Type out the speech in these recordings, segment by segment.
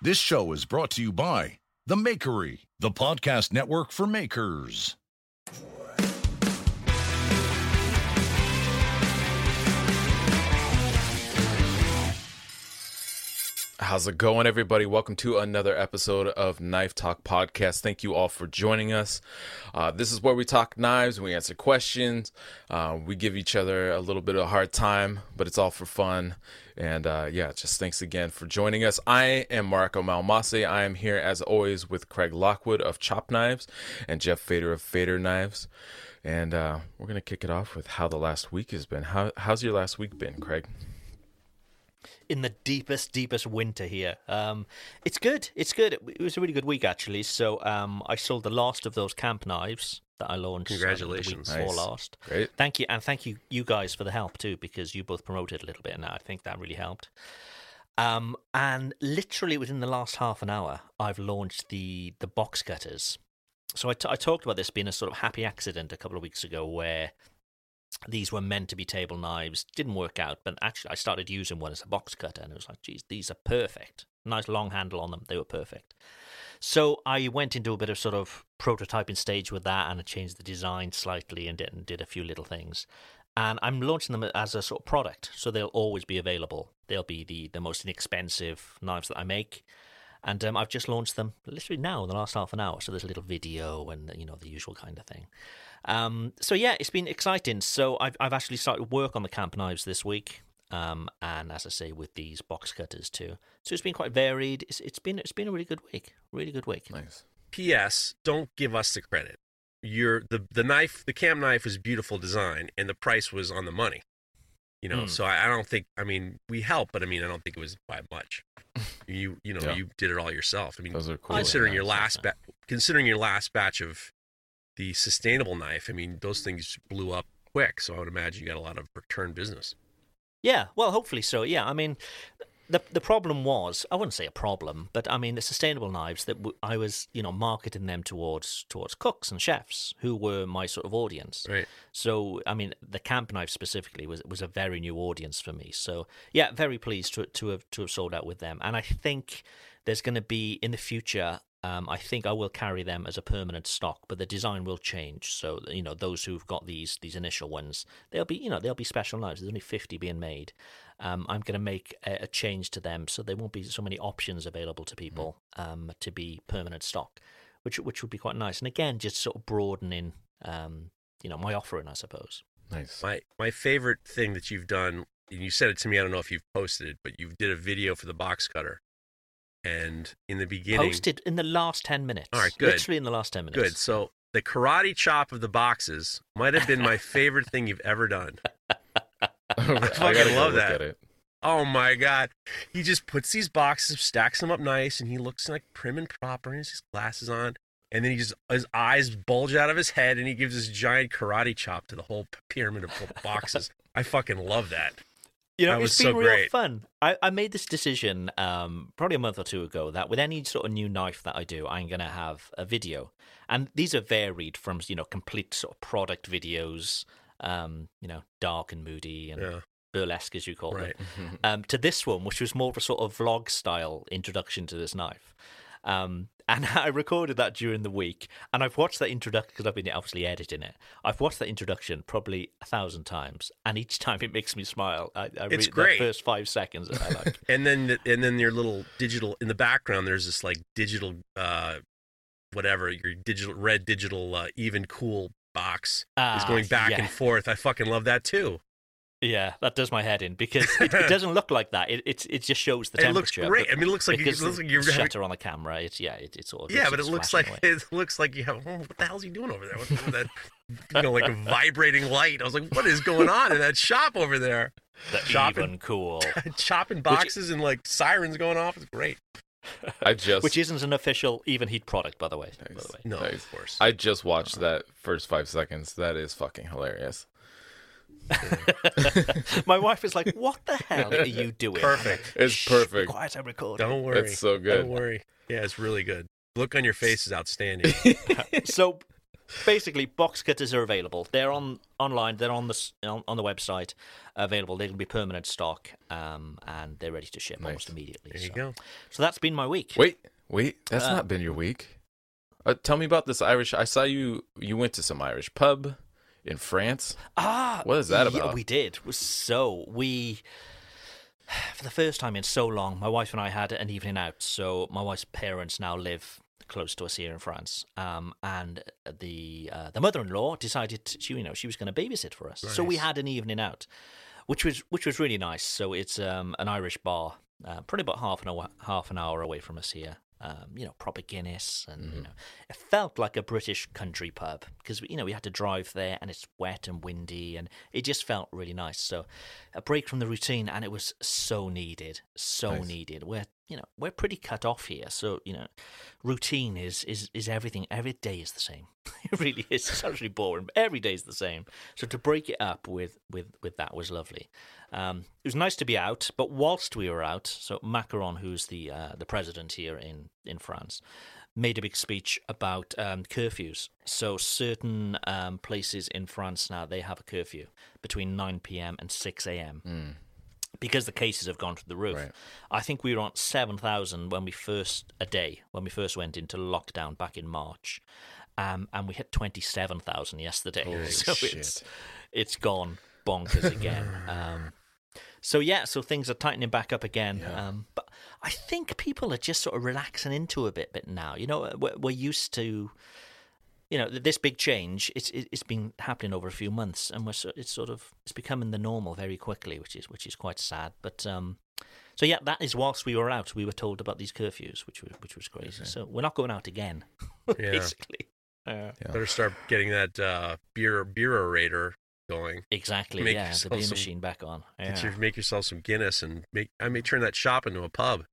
This show is brought to you by The Makery, the podcast network for makers. How's it going, everybody? Welcome to another episode of Knife Talk Podcast. Thank you all for joining us. Uh, this is where we talk knives, we answer questions, uh, we give each other a little bit of a hard time, but it's all for fun. And uh, yeah, just thanks again for joining us. I am Mareko Maumasi. I am here as always with Craig Lockwood of Chop Knives and Jeff Fader of Fader Knives. And uh, we're gonna kick it off with how the last week has been. How how's your last week been, Craig? in the deepest, deepest winter here. Um, it's good. It's good. It was a really good week actually. So um, I sold the last of those camp knives that I launched. Congratulations! Uh, the week before Nice. last. Great. Thank you, and thank you, you guys, for the help too, because you both promoted a little bit, and I think that really helped. Um, and literally within the last half an hour, I've launched the the box cutters. So I, t- I talked about this being a sort of happy accident a couple of weeks ago, where these were meant to be table knives, didn't work out, but actually I started using one as a box cutter, and it was like, geez, these are perfect. Nice long handle on them, they were perfect. So I went into a bit of sort of prototyping stage with that, and I changed the design slightly and did, and did a few little things. And I'm launching them as a sort of product, so they'll always be available. They'll be the the most inexpensive knives that I make. And um, I've just launched them literally now in the last half an hour. So there's a little video and you know the usual kind of thing. Um, so yeah, it's been exciting. So I've I've actually started work on the camp knives this week. Um, and as I say, with these box cutters too. So it's been quite varied. It's, it's been it's been a really good week. Really good week. Nice. P.S. Don't give us the credit. Your the the knife, the cam knife was beautiful design, and the price was on the money. You know, Hmm. so I, I don't think. I mean, we help, but I mean, I don't think it was by much. You you know, Yeah. you did it all yourself. I mean, Those are cool. considering your last ba- considering your last batch of the sustainable knife, I mean, those things blew up quick. So I would imagine you got a lot of return business. Yeah, well, hopefully so. Yeah, I mean, the the problem was I wouldn't say a problem, but I mean the sustainable knives that w- I was you know marketing them towards towards cooks and chefs who were my sort of audience. Right. So I mean the camp knife specifically was was a very new audience for me. So yeah, very pleased to to have to have sold out with them, and I think there's going to be in the future. Um, I think I will carry them as a permanent stock, but the design will change. So you know those who've got these these initial ones, they'll be you know they'll be special knives. There's only 50 being made. Um, I'm going to make a, a change to them, so there won't be so many options available to people um, to be permanent stock, which which would be quite nice. And again, just sort of broadening um, you know my offering, I suppose. Nice. My my favorite thing that you've done, and you said it to me. I don't know if you've posted it, but you did a video for the box cutter, and in the beginning, Posted in the last 10 minutes. All right, good. Literally in the last 10 minutes. good. So the karate chop of the boxes might have been my favorite thing you've ever done. I fucking gotta love that. Oh my god, he just puts these boxes, stacks them up nice, and he looks like prim and proper. And he has his glasses on, and then he just his eyes bulge out of his head, and he gives this giant karate chop to the whole pyramid of boxes. I fucking love that. You know, That it's been so real great. fun. I, I made this decision um, probably a month or two ago that with any sort of new knife that I do, I'm going to have a video. And these are varied from, you know, complete sort of product videos, um, you know, dark and moody and Yeah, burlesque, as you call right. it, um, to this one, which was more of a sort of vlog style introduction to this knife. Um, and I recorded that during the week, and I've watched that introduction because I've been obviously editing it. I've watched that introduction probably a thousand times, and each time it makes me smile. I, I It's re- great. That first five seconds, I like. And then the, and then your little digital in the background. There's this like digital, uh, whatever your digital red digital uh, even cool box is Ah, going back yeah. and forth. I fucking love that too. Yeah, that does my head in because it, it doesn't look like that. It it, it just shows the It looks great. I mean, it looks like you- because it looks like you're having- shutter on the camera. It's yeah, it, it's sort of Yeah, but it looks like away. it looks like you have. Oh, what the hell's he doing over there? What's with that? You know, like a vibrating light. I was like, what is going on in that shop over there? the shopping. even cool, Chopping boxes and like sirens going off. It's great. I just which isn't an official even heat product, by the way. By the way. No, Nice. of course. I just watched that first five seconds. That is fucking hilarious. My wife is like, "What the hell are you doing?" Perfect. It's Shh, perfect. Be quiet, I'm recording. Don't worry. It's so good. Don't worry. Yeah, it's really good. Look on your face is outstanding. so basically box cutters are available they're on online they're on the on, on the website available they can be permanent stock um, and they're ready to ship almost immediately There you so. go. so that's been my week Wait, wait, that's Uh, not been your week. Uh, tell me about this Irish. I saw you. You went to some Irish pub in France. ah What is that yeah, about? we did so we for the first time in so long my wife and i had an evening out so my wife's parents now live close to us here in France, um, and the uh, the mother-in-law decided she, you know she was going to babysit for us. So we had an evening out, which was which was really nice. So it's um, an Irish bar, uh, probably about half an hour half an hour away from us here. Um, you know, proper Guinness, and you know, it felt like a British country pub because you know we had to drive there, and it's wet and windy, and it just felt really nice. So a break from the routine, and it was so needed, so Nice. needed. We're you know we're pretty cut off here, so you know routine is is is everything. Every day is the same. it really is. It's actually boring, but every day is the same. So to break it up with with with that was lovely. Um, it was nice to be out, but whilst we were out, so Macron, who's the uh, the president here in in France, made a big speech about um, curfews. So certain um, places in France now they have a curfew between 9 p.m. and 6 a.m. Because the cases have gone through the roof. Right. I think we were on 7,000 when we first, a day, when we first went into lockdown back in March. Um, and we hit 27,000 yesterday. Holy so shit. it's it's gone bonkers again. um, so yeah, so things are tightening back up again. Yeah. Um, but I think people are just sort of relaxing into a bit, bit now. You know, we're, we're used to, you know, this big change. It's it- it's been happening over a few months, and we're so, it's sort of it's becoming the normal very quickly, which is which is quite sad. But um, so yeah, that is whilst we were out, we were told about these curfews, which was which was crazy. So we're not going out again, Yeah. basically. Uh, Yeah. Better start getting that uh, beer beer aerator going. exactly. Make yeah, the yourself beer some- machine back on. Get Yeah. your- make yourself some Guinness and make. I may turn that shop into a pub.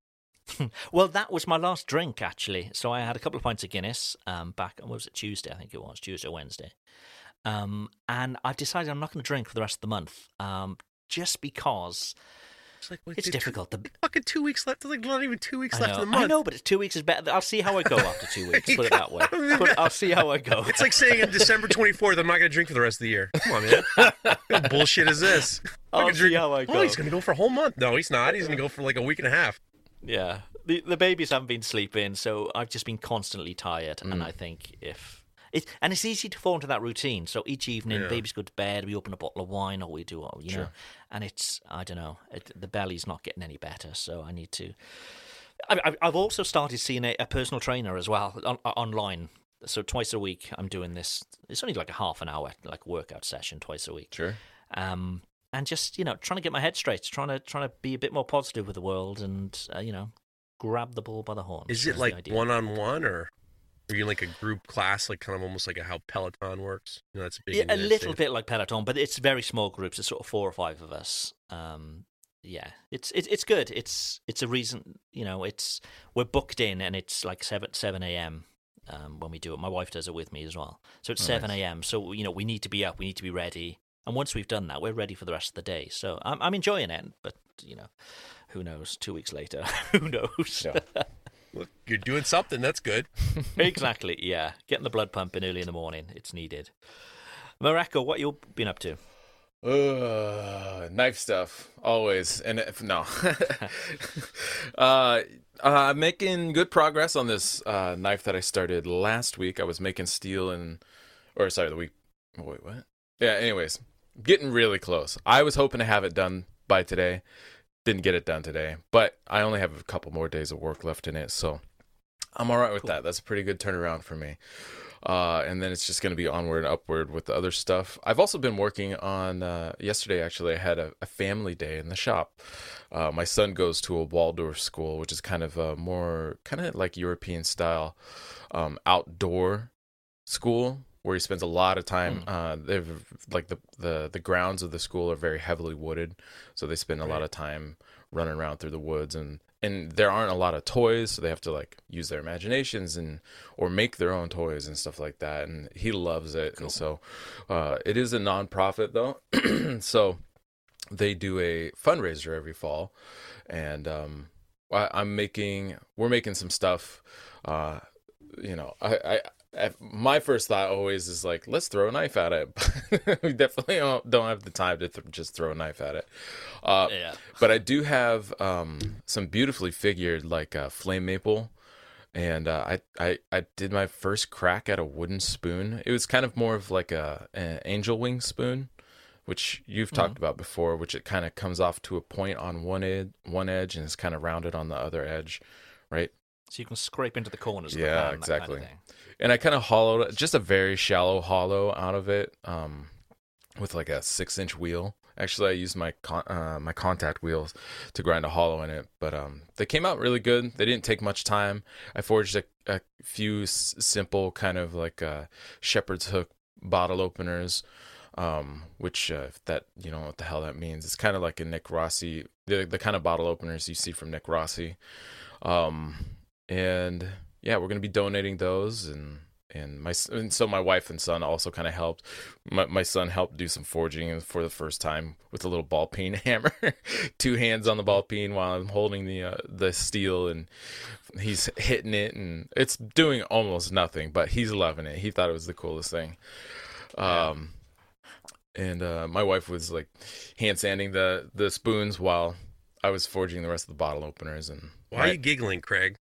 Well, that was my last drink actually. So I had a couple of pints of Guinness um, back. What was it Tuesday? I think it was Tuesday, or Wednesday. Um, and I've decided I'm not going to drink for the rest of the month, um, just because It's like wait, it's difficult. The, Fucking two weeks left. There's like not even two weeks left in the month. I know, but it's two weeks is better. I'll see how I go after two weeks. Put it that way. Put, I'll see how I go. It's like saying on December 24th, I'm not going to drink for the rest of the year. Come on, man. what bullshit is this? I'll see drink- how I go. Oh, he's going to go for a whole month. No, he's not. He's going to go for like a week and a half. Yeah, the the babies haven't been sleeping, so I've just been constantly tired. And Mm. I think if it and it's easy to fall into that routine. So each evening, Yeah. babies go to bed, we open a bottle of wine, or we do, what you know, and it's I don't know, it, the belly's not getting any better. So I need to. I, I- I've also started seeing a, a personal trainer as well on, online. So twice a week, I'm doing this. It's only like a half an hour, like workout session twice a week Sure. um, and just you know trying to get my head straight, trying to trying to be a bit more positive with the world, and uh, you know grab the ball by the horns. Is it like one on one or are you in like a group class, like kind of almost like a, how Peloton works? You know, that's a big. Yeah, a little bit like Peloton, but it's very small groups. It's sort of four or five of us. Um, yeah, it's it's it's good. It's it's a reason. You know, it's we're booked in, and it's like seven seven a.m. Um, when we do it. My wife does it with me as well. So it's Oh, seven a.m. So you know we need to be up. We need to be ready. And once we've done that, we're ready for the rest of the day. So I'm I'm enjoying it. But you know, who knows? Two weeks later, who knows? Yeah. Look, you're doing something. That's good. exactly. Yeah, getting the blood pumping early in the morning. It's needed. Mareko, what you been up to? Uh, knife stuff always, and if no, uh, uh, making good progress on this uh, knife that I started last week. I was making steel and, or sorry, the week. Wait, what? Yeah. Anyways, getting really close. I was hoping to have it done by today. Didn't get it done today, but I only have a couple more days of work left in it, so I'm all right with Cool. that. That's a pretty good turnaround for me. Uh, and then it's just going to be onward and upward with the other stuff. I've also been working on. Uh, yesterday, actually, I had a, a family day in the shop. Uh, my son goes to a Waldorf school, which is kind of a more kind of like European style um, outdoor school where he spends a lot of time. Uh, they've like the, the the grounds of the school are very heavily wooded, so they spend a lot of time running around through the woods and and there aren't a lot of toys so they have to like use their imaginations and or make their own toys and stuff like that and he loves it. And so uh, it is a non-profit though. So they do a fundraiser every fall and um, I, i'm making we're making some stuff uh, you know I I, my first thought always is like, let's throw a knife at it. we definitely don't, have the time to th- just throw a knife at it. Uh, Yeah. but I do have um, some beautifully figured like uh, flame maple, and uh, I, I I did my first crack at a wooden spoon. It was kind of more of like a, an angel wing spoon, which you've talked about before. Which it kind of comes off to a point on one edge, one edge, and is kind of rounded on the other edge, right? So you can scrape into the corners. Of Yeah, the pan, that kind of exactly. And I kind of hollowed just a very shallow hollow out of it um, with like a six inch wheel. Actually, I used my con- uh, my contact wheels to grind a hollow in it, but um, they came out really good. They didn't take much time. I forged a, a few s- simple kind of like uh, shepherd's hook bottle openers, um, which uh, that you know what the hell that means. It's kind of like a Nick Rossi, the the kind of bottle openers you see from Nick Rossi. Um, and yeah, we're gonna be donating those, and and my and so my wife and son also kind of helped. My my son helped do some forging for the first time with a little ball peen hammer, two hands on the ball peen while I'm holding the uh, the steel, and he's hitting it, and it's doing almost nothing, but he's loving it. He thought it was the coolest thing. Um, and uh, my wife was like hand sanding the the spoons while I was forging the rest of the bottle openers, and Why are you giggling, Craig?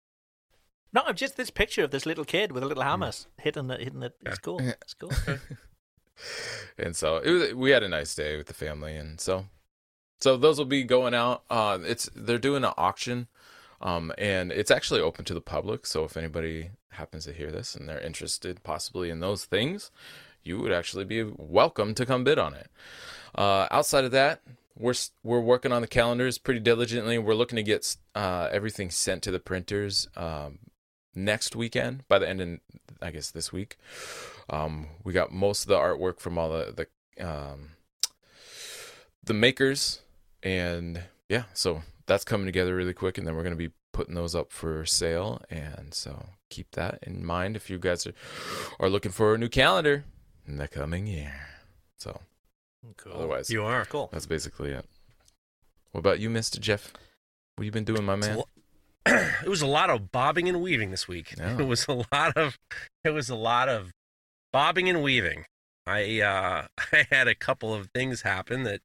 No, I'm just this picture of this little kid with a little hammer Mm. hitting the hitting it. It's cool. It's cool. and so it was, we had a nice day with the family and so so those will be going out uh it's they're doing an auction um and it's actually open to the public so if anybody happens to hear this and they're interested possibly in those things you would actually be welcome to come bid on it uh outside of that we're we're working on the calendars pretty diligently we're looking to get uh everything sent to the printers um next weekend by the end of i guess this week um, we got most of the artwork from all the the um, the makers, and yeah, so that's coming together really quick, and then we're gonna be putting those up for sale, and so keep that in mind if you guys are are looking for a new calendar in the coming year. So cool. otherwise, You are. Cool. that's basically it. What about you, Mister Jeff? What you been doing, my man? it was a lot of bobbing and weaving this week. Yeah. It was a lot of it was a lot of bobbing and weaving. I uh I had a couple of things happen that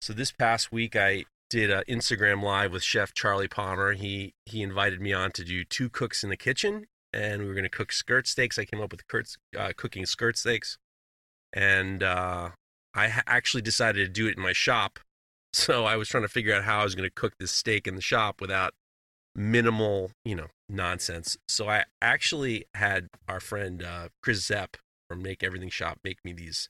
so this past week I did a Instagram live with chef Charlie Palmer. He he invited me on to do two cooks in the kitchen and we were going to cook skirt steaks. I came up with curt, uh, cooking skirt steaks and uh I ha- actually decided to do it in my shop. So I was trying to figure out how I was going to cook this steak in the shop without minimal, you know, nonsense. So I actually had our friend uh, Chris Zepp from Make Everything Shop make me these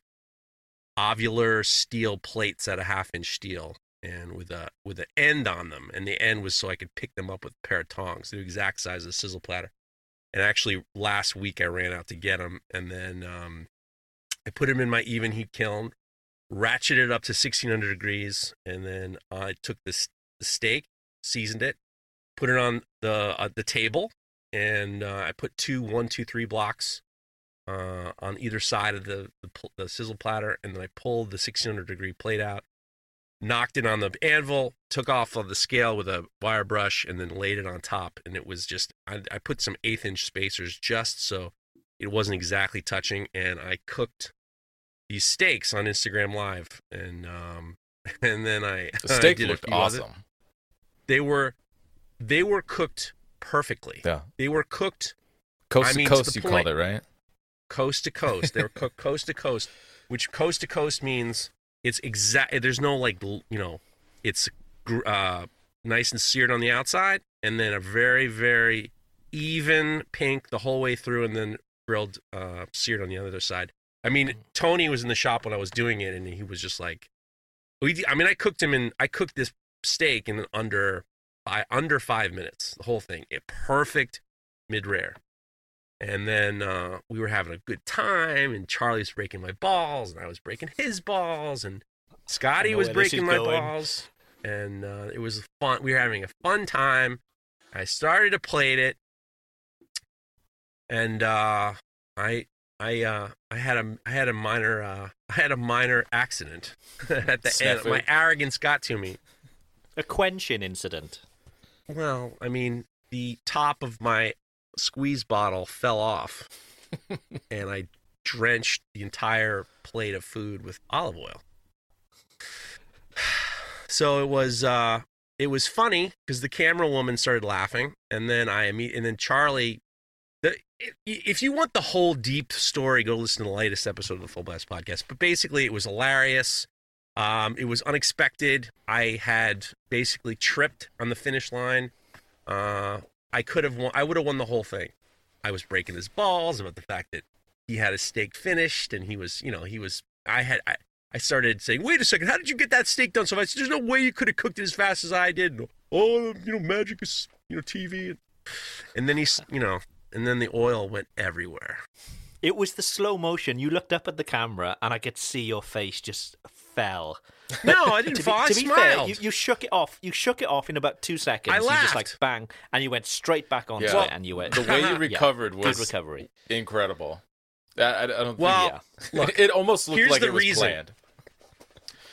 ovular steel plates out of half inch steel and with a with an end on them. And the end was so I could pick them up with a pair of tongs, the exact size of a sizzle platter. And actually, last week I ran out to get them, and then um, I put them in my Evenheat kiln, ratcheted up to 1600 degrees, and then I took this the steak, seasoned it, put it on the uh, the table, and uh, I put two one two three blocks uh, on either side of the, the the sizzle platter, and then I pulled the 1600 degree plate out, knocked it on the anvil, took off of the scale with a wire brush, and then laid it on top. And it was just I, I put some eighth inch spacers just so it wasn't exactly touching, and I cooked these steaks on Instagram Live, and um, and then I The I steak did looked awesome. They were they were cooked perfectly. Yeah. They were cooked Coast I mean, to to coast, the you called it, right? coast to coast. They were cooked coast to coast, which coast to coast means it's exact. There's no like you know, it's uh, nice and seared on the outside, and then a very very even pink the whole way through, and then grilled uh, seared on the other side. I mean, Tony was in the shop when I was doing it, and he was just like, we. I mean, I cooked him in. I cooked this steak in under by under five minutes. The whole thing, a perfect mid rare. And then uh, we were having a good time, and Charlie was breaking my balls, and I was breaking his balls, and Scotty was breaking my going. balls, and uh, it was fun. We were having a fun time. I started to plate it, and uh, I, I, uh, I had a, I had a minor, uh, I had a minor accident at the end. My arrogance got to me. A quenching incident. Well, I mean, the top of my squeeze bottle fell off, and I drenched the entire plate of food with olive oil. So it was uh it was funny because the camera woman started laughing, and then I and then Charlie. The, if you want the whole deep story, go listen to the latest episode of the Full Blast podcast. But basically, it was hilarious. Um, it was unexpected. I had basically tripped on the finish line. Uh, I could have won. I would have won the whole thing. I was breaking his balls about the fact that he had his steak finished, and he was, you know, he was. I had. I, I started saying, "Wait a second, how did you get that steak done so fast?" There's no way you could have cooked it as fast as I did. Oh, you know, magic is, you know, TV. And then he's, you know, and then the oil went everywhere. It was the slow motion. You looked up at the camera, and I could see your face just fell. No, I didn't to fall. I be, to be fair, you, you shook it off. You shook it off in about two seconds. I You just like bang, and you went straight back onto Yeah. it, and you went. The way you Yeah, recovered good was recovery. incredible. I, I, I don't Well, think look, it almost looked here's like the it was reason. planned.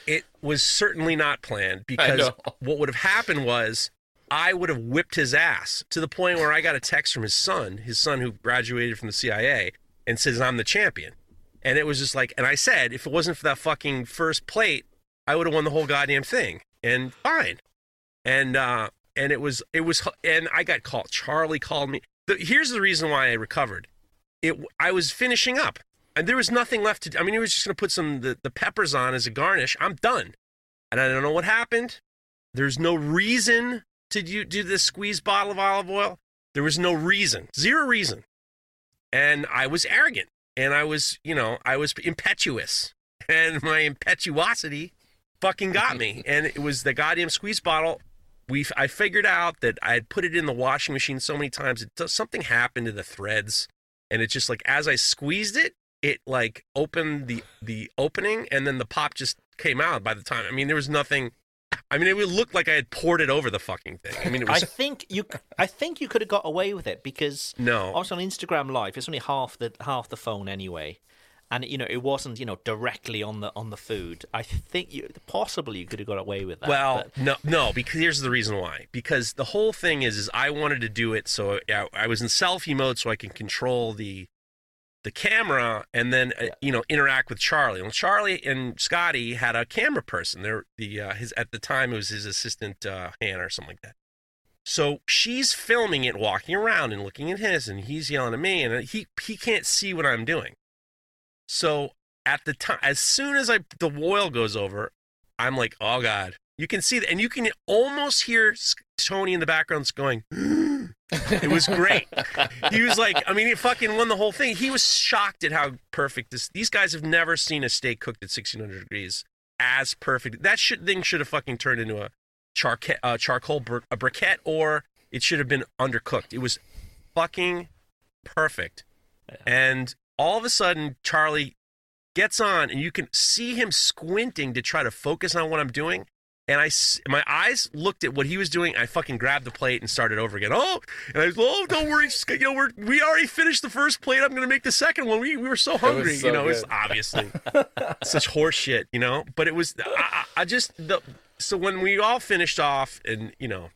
It was certainly not planned because what would have happened was I would have whipped his ass to the point where I got a text from his son, his son who graduated from the CIA, and says I'm the champion. And it was just like, and I said, if it wasn't for that fucking first plate, I would have won the whole goddamn thing. And fine. And uh, and it was it was, and I got called. Charlie called me. The, here's the reason why I recovered. It I was finishing up, and there was nothing left to. I mean, he was just to put some the, the peppers on as a garnish. I'm done, and I don't know what happened. There's no reason to do, do this squeeze bottle of olive oil. There was no reason, zero reason, and I was arrogant, and I was, you know, I was impetuous, and my impetuosity fucking got me, and it was the goddamn squeeze bottle. We, I figured out that I had put it in the washing machine so many times. It does, something happened to the threads, and it just like as I squeezed it, it like opened the the opening, and then the pop just came out. By the time, I mean, there was nothing. I mean, it would look like I had poured it over the fucking thing. I mean, it was. I think you. I think you could have got away with it because no. also on Instagram Live, it's only half the half the phone anyway, and you know it wasn't you know directly on the on the food. I think you possibly you could have got away with that. Well, but- no, no, because here's the reason why. Because the whole thing is, is I wanted to do it so I, I was in selfie mode, so I can control the the camera and then uh, you know interact with Charlie. Well, Charlie and Scotty had a camera person. They're the uh, his at the time it was his assistant uh, Hannah or something like that. So she's filming it, walking around and looking at his, and he's yelling at me, and he he can't see what I'm doing. So at the time, as soon as I the oil goes over, I'm like, oh god, you can see that, and you can almost hear Tony in the background going. It was great. he was like, I mean, he fucking won the whole thing. He was shocked at how perfect this. These guys have never seen a steak cooked at 1600 degrees as perfect. That should, thing should have fucking turned into a charca- uh, charcoal br- a briquette, or it should have been undercooked. It was fucking perfect. And all of a sudden, Charlie gets on, and you can see him squinting to try to focus on what I'm doing. And I, my eyes looked at what he was doing. I fucking grabbed the plate and started over again. Oh, and I was, like, oh, don't worry, you know, we're we already finished the first plate. I'm gonna make the second one. We we were so hungry, so you know. It's obviously such horse shit, you know. But it was, I, I I just the so when we all finished off, and you know,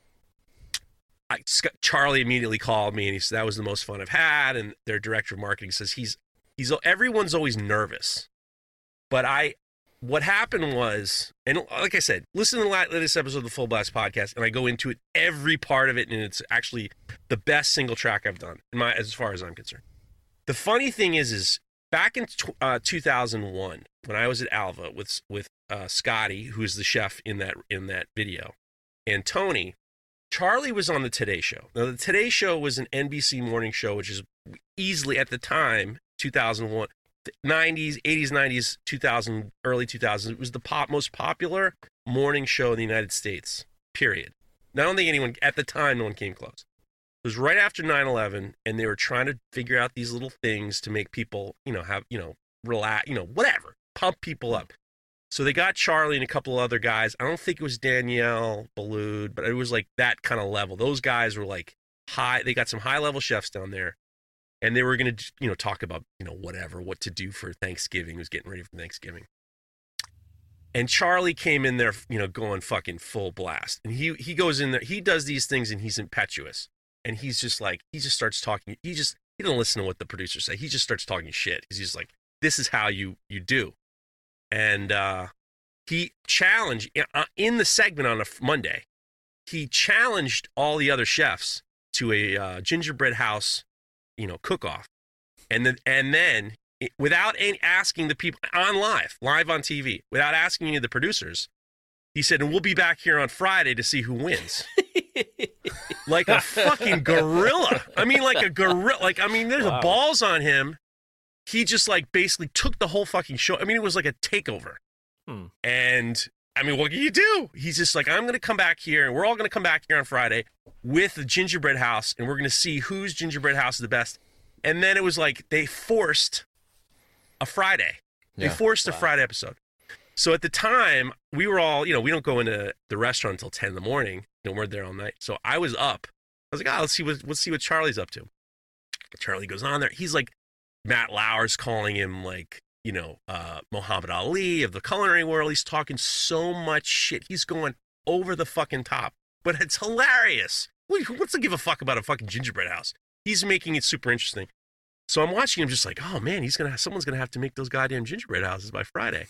I, Charlie immediately called me and he said that was the most fun I've had. And their director of marketing says he's he's everyone's always nervous But I, what happened was, and like I said, listen to the la- latest episode of the Full Blast podcast, and I go into it every part of it, and it's actually the best single track I've done, in my as far as I'm concerned. The funny thing is, is back in uh, 2001 when I was at Alva with with uh, Scotty, who's the chef in that in that video, and Tony, Charlie was on the Today Show. Now the Today Show was an NBC morning show, which is easily at the time 2001. 90s, 80s, 90s, 2000, early 2000s. It was the pop most popular morning show in the United States. Period. Now, I don't think anyone at the time no one came close. It was right after 9/11 and they were trying to figure out these little things to make people, you know, have, you know, relax, you know, whatever, pump people up. So they got Charlie and a couple of other guys. I don't think it was Daniel Boulud, but it was like that kind of level. Those guys were like high. They got some high level chefs down there, and they were going to, you know, talk about, you know, whatever, what to do for Thanksgiving. Was getting ready for Thanksgiving. And Charlie came in there, you know, going fucking full blast. And he he goes in there, he does these things, and he's impetuous. And he's just like, he just starts talking. He just he doesn't listen to what the producers say. He just starts talking shit because he's like, this is how you you do. And uh, he challenged uh, in the segment on a Monday. He challenged all the other chefs to a uh, gingerbread house, you know, cook off, and then and then without any, asking the people on live, live on TV, without asking any of the producers, he said, "And we'll be back here on Friday to see who wins." like a fucking gorilla. I mean, like a gorilla. Like I mean, there's Wow. balls on him. He just like basically took the whole fucking show. I mean, it was like a takeover. Hmm. And I mean, what can you do? He's just like, I'm going to come back here, and we're all going to come back here on Friday with the gingerbread house, and we're going to see whose gingerbread house is the best. And then it was like they forced a Friday. They Yeah. forced a Friday episode. So at the time, we were all, you know, we don't go into the restaurant until 10 in the morning. You know, we're there all night. So I was up. I was like, oh, let's see what let's see what Charlie's up to. Charlie goes on there. He's like Matt Lauer's calling him like, you know, uh, Muhammad Ali of the culinary world. He's talking so much shit. He's going over the fucking top. But it's hilarious. Wants to give a fuck about a fucking gingerbread house? He's making it super interesting. So I'm watching him just like, oh man, he's gonna someone's gonna have to make those goddamn gingerbread houses by Friday.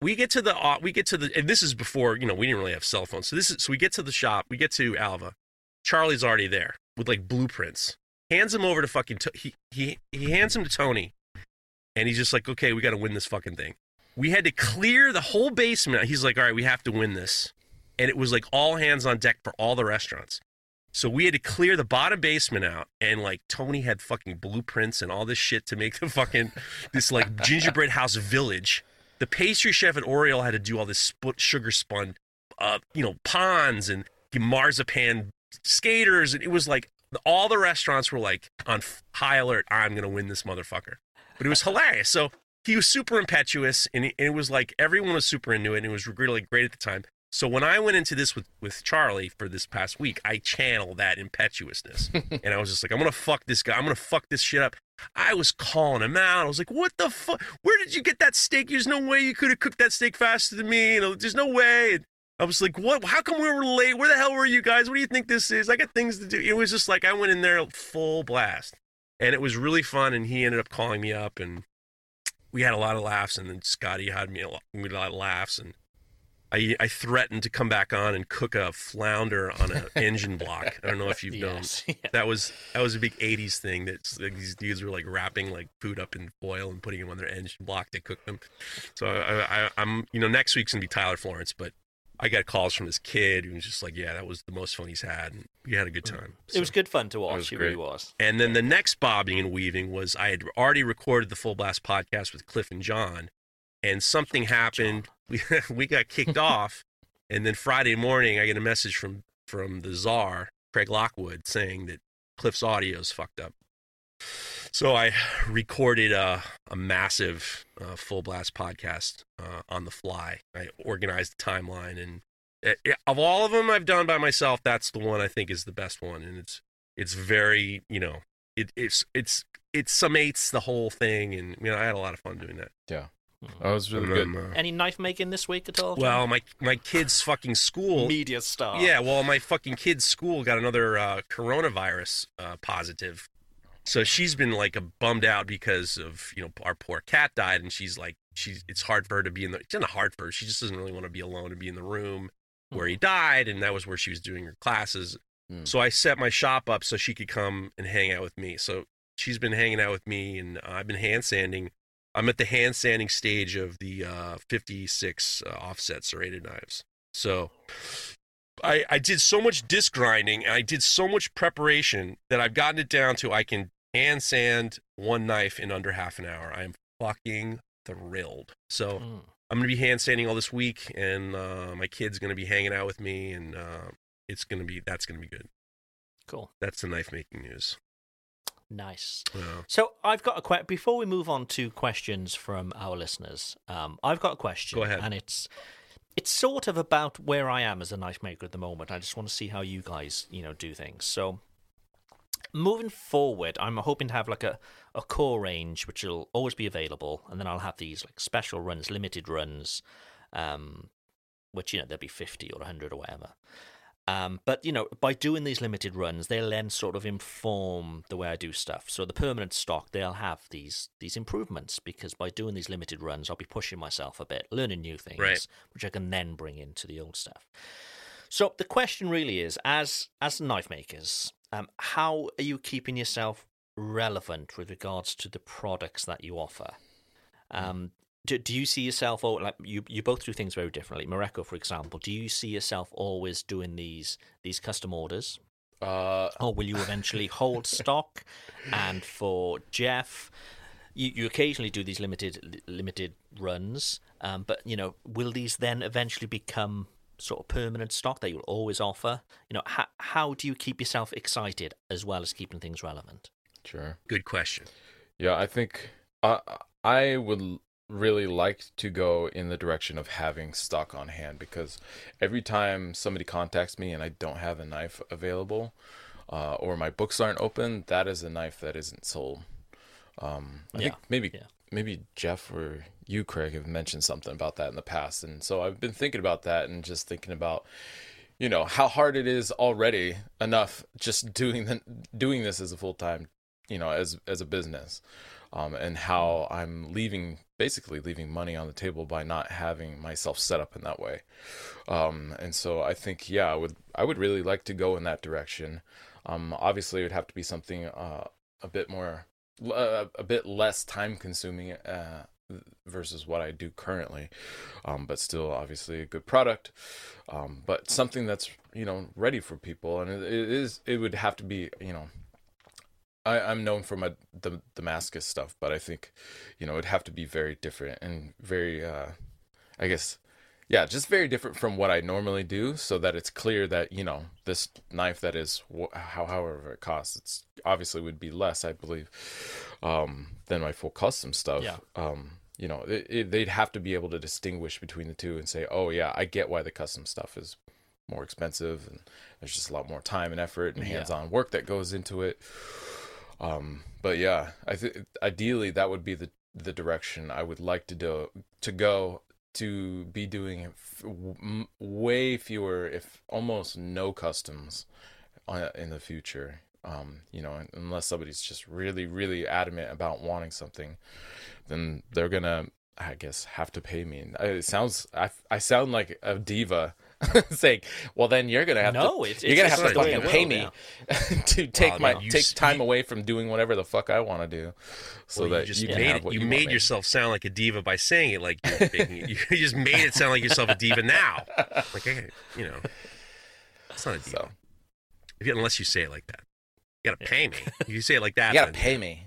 We get to the uh, we get to the and this is before you know we didn't really have cell phones. So this is so we get to the shop. We get to Alva. Charlie's already there with like blueprints. Hands him over to fucking he he he hands him to Tony, and he's just like, okay, we got to win this fucking thing. We had to clear the whole basement. He's like, all right, we have to win this, and it was like all hands on deck for all the restaurants. So we had to clear the bottom basement out, and like Tony had fucking blueprints and all this shit to make the fucking this like gingerbread house village. The pastry chef at Aureole had to do all this sugar spun, uh, you know, ponds and marzipan skaters, and it was like all the restaurants were like on high alert. I'm gonna win this motherfucker, but it was hilarious. So he was super impetuous, and it, and it was like everyone was super into it, and it was really great at the time. So when I went into this with with Charlie for this past week, I channeled that impetuousness, and I was just like, I'm gonna fuck this guy. I'm gonna fuck this shit up. I was calling him out. I was like, "What the fuck? Where did you get that steak? There's no way you could have cooked that steak faster than me. You know, there's no way." And I was like, "What? How come we were late? Where the hell were you guys? What do you think this is? I got things to do." It was just like I went in there full blast, and it was really fun. And he ended up calling me up, and we had a lot of laughs. And then Scotty had me a lot, a lot of laughs, and I I threatened to come back on and cook a flounder on an engine block. I don't know if you've known Yes. Yeah. that was that was a big '80s thing. That like, these dudes were like wrapping like food up in foil and putting them on their engine block to cook them. So I, I, I'm you know next week's gonna be Tyler Florence, but I got calls from this kid who was just like, yeah, that was the most fun he's had, and we had a good mm. time. It was good fun to watch. It really was. And then the next bobbing and weaving was I had already recorded the Full Blast podcast with Cliff and John, and something happened. We we got kicked off, and then Friday morning I get a message from from the czar Craig Lockwood saying that Cliff's audio is fucked up. So I recorded a, a massive uh, Full Blast podcast uh, on the fly. I organized the timeline, and uh, yeah, of all of them I've done by myself, that's the one I think is the best one, and it's it's very you know it it's it's it summates the whole thing, and you know I had a lot of fun doing that. Yeah. That was really good. um, uh, Any knife making this week at all? Well, my my kid's fucking school. media star. Yeah, well, my fucking kid's school got another uh, coronavirus uh, positive So she's been like a bummed out because of you know our poor cat died, and she's like she's it's hard for her to be in the it's not hard for her. She just doesn't really want to be alone and be in the room where he died, and that was where she was doing her classes. Mm. So I set my shop up so she could come and hang out with me. So she's been hanging out with me, and uh, I've been hand sanding. I'm at the hand sanding stage of the uh, 56 uh, offset serrated knives. So I, I did so much disc grinding and I did so much preparation that I've gotten it down to I can hand sand one knife in under half an hour. I am fucking thrilled. So Mm. I'm gonna be hand sanding all this week, and uh, my kid's gonna be hanging out with me, and uh, it's gonna be that's gonna be good. Cool. That's the knife making news. Nice. Uh, So I've got a question. Before we move on to questions from our listeners, um, I've got a question. Go ahead. And it's it's sort of about where I am as a knife maker at the moment. I just want to see how you guys, you know, do things. So moving forward, I'm hoping to have like a, a core range which will always be available, and then I'll have these like special runs, limited runs, um, which you know there'll be fifty or hundred or whatever. Um, but you know, by doing these limited runs, they'll then sort of inform the way I do stuff. So the permanent stock, they'll have these these improvements because by doing these limited runs, I'll be pushing myself a bit, learning new things, Right. which I can then bring into the old stuff. So the question really is, as as knife makers, um, how are you keeping yourself relevant with regards to the products that you offer? Um, do, do you see yourself, or like you, you both do things very differently. Mareko, for example, do you see yourself always doing these these custom orders, Uh, or will you eventually hold stock? And for Jeff, you, you occasionally do these limited limited runs, um, but you know, will these then eventually become sort of permanent stock that you'll always offer? You know, how how do you keep yourself excited as well as keeping things relevant? sure. good question. Yeah, I think I I would really like to go in the direction of having stock on hand because every time somebody contacts me and I don't have a knife available, uh, or my books aren't open, that is a knife that isn't sold. Um, I think Yeah, maybe yeah. maybe Jeff or you, Craig, have mentioned something about that in the past, and so I've been thinking about that and just thinking about you know how hard it is already enough just doing the, doing this as a full time you know as as a business um, and how I'm leaving basically leaving money on the table by not having myself set up in that way. Um, and so I think yeah, I would I would really like to go in that direction. Um, obviously, it would have to be something uh, a bit more uh, a bit less time consuming uh, versus what I do currently, um, but still obviously a good product. Um, but something that's you know ready for people, and it, it is it would have to be you know I, I'm known for my the Damascus stuff, but I think, you know, it'd have to be very different and very, uh, I guess, yeah, just very different from what I normally do, so that it's clear that you know this knife that is wh- how however it costs, it's obviously would be less, I believe, um, than my full custom stuff. Yeah. Um, you know, it, it, they'd have to be able to distinguish between the two and say, oh yeah, I get why the custom stuff is more expensive and there's just a lot more time and effort and hands-on work that goes into it. Um, but yeah, I think ideally that would be the the direction I would like to do to go to be doing f- m- way fewer, if almost no customs, uh, in the future. Um, you know, unless somebody's just really, really adamant about wanting something, then they're gonna, I guess, have to pay me. It sounds, I, I sound like a diva saying, "Well, then you're gonna have No, to, it's- you're gonna have to just the way fucking pay me to take Well, my you take s- time away from doing whatever the fuck I want to do, so Well, that you just you made it, you, you, made want, man. yourself sound like a diva by saying it like you're making. You just made it sound like yourself a diva now. Like I, you know, it's not a diva. So If you, unless you say it like that, you gotta pay me. If you say it like that, you gotta then- pay me,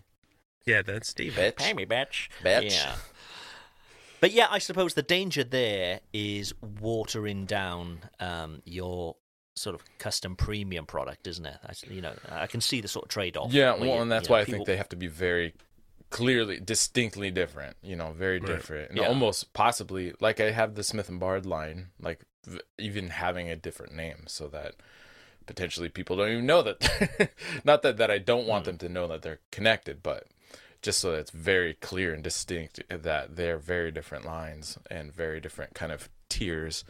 Yeah, that's diva. bitch. Pay me, bitch. Bitch. Yeah. But yeah, I suppose the danger there is watering down um, your sort of custom premium product, isn't it? That's, you know, I can see the sort of trade off. Yeah, well, and that's why I think they have to be very clearly, distinctly different. You know, very Right. different, and Yeah. almost possibly like I have the Smith and Bard line, like v- even having a different name, so that potentially people don't even know that. Not that that I don't want them to know that they're connected, but just so that it's very clear and distinct that they're very different lines and very different kind of tiers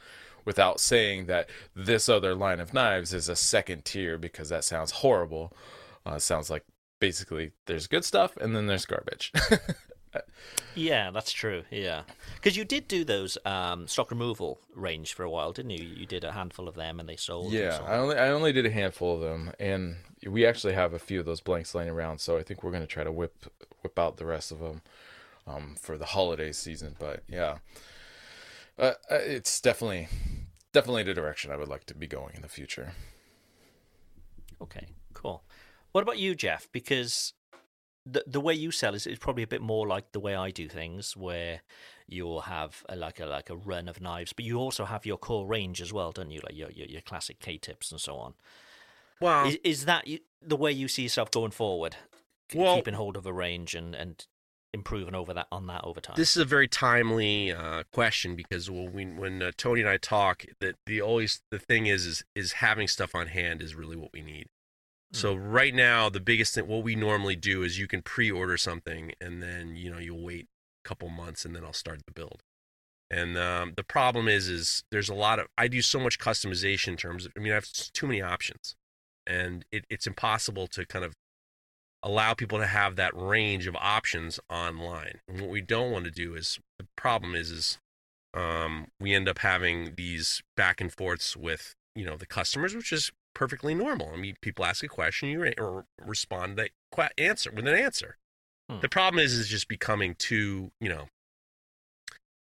without saying that this other line of knives is a second tier because that sounds horrible uh, sounds like basically there's good stuff and then there's garbage. Yeah, that's true. Yeah, because you did do those um, stock removal range for a while, didn't you? You did a handful of them, and they sold. yeah, so I only I only did a handful of them, and we actually have a few of those blanks laying around. So I think we're gonna try to whip whip out the rest of them um, for the holiday season. But yeah, uh, uh, it's definitely definitely the direction I would like to be going in the future. Okay, cool. What about you, Jeff? Because the the way you sell is, is probably a bit more like the way I do things, where you'll have a, like a like a run of knives, but you also have your core range as well, don't you? Like your your, your classic K tips and so on. Well, Is, is that you- the way you see yourself going forward? Well- keeping hold of a range and and improving over that on that over time. This is a very timely uh, question because when we, when uh, Tony and I talk, that the always the thing is is is having stuff on hand is really what we need. So right now, the biggest thing what we normally do is you can pre-order something and then you know you'll wait a couple months and then I'll start the build. And um, the problem is is there's a lot of I do so much customization in terms of I mean I have too many options, and it, it's impossible to kind of allow people to have that range of options online. And what we don't want to do is the problem is is um, we end up having these back and forths with you know the customers, which is perfectly normal. I mean, people ask a question, you re- or respond that que- answer with an answer. Hmm. The problem is is just becoming too you know.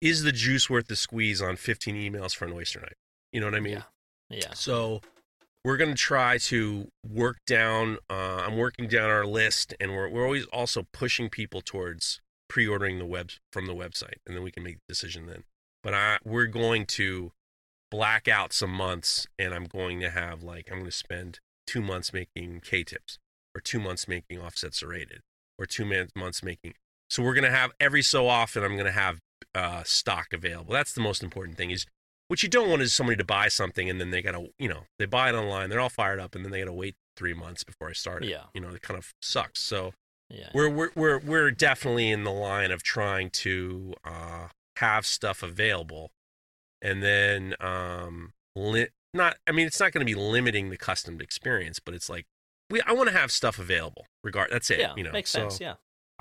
Is the juice worth the squeeze on 15 emails for an oyster night? You know what I mean? yeah, yeah. So we're going to try to work down. Uh, I'm working down our list, and we're we're always also pushing people towards pre-ordering the web from the website, and then we can make the decision then. But I we're going to black out some months, and I'm going to have like I'm going to spend two months making K-tips, or two months making offset serrated, or two months making. So we're going to have every so often. I'm going to have uh, stock available. That's the most important thing. Is what you don't want is somebody to buy something and then they gotta, you know, they buy it online, they're all fired up, and then they gotta wait three months before I start it. Yeah. You know, it kind of sucks. So yeah. we're we're we're we're definitely in the line of trying to uh, have stuff available, and then um, li- not. I mean, it's not going to be limiting the custom experience, but it's like we. I want to have stuff available. Regard. That's it. yeah, you know, makes So sense. Yeah,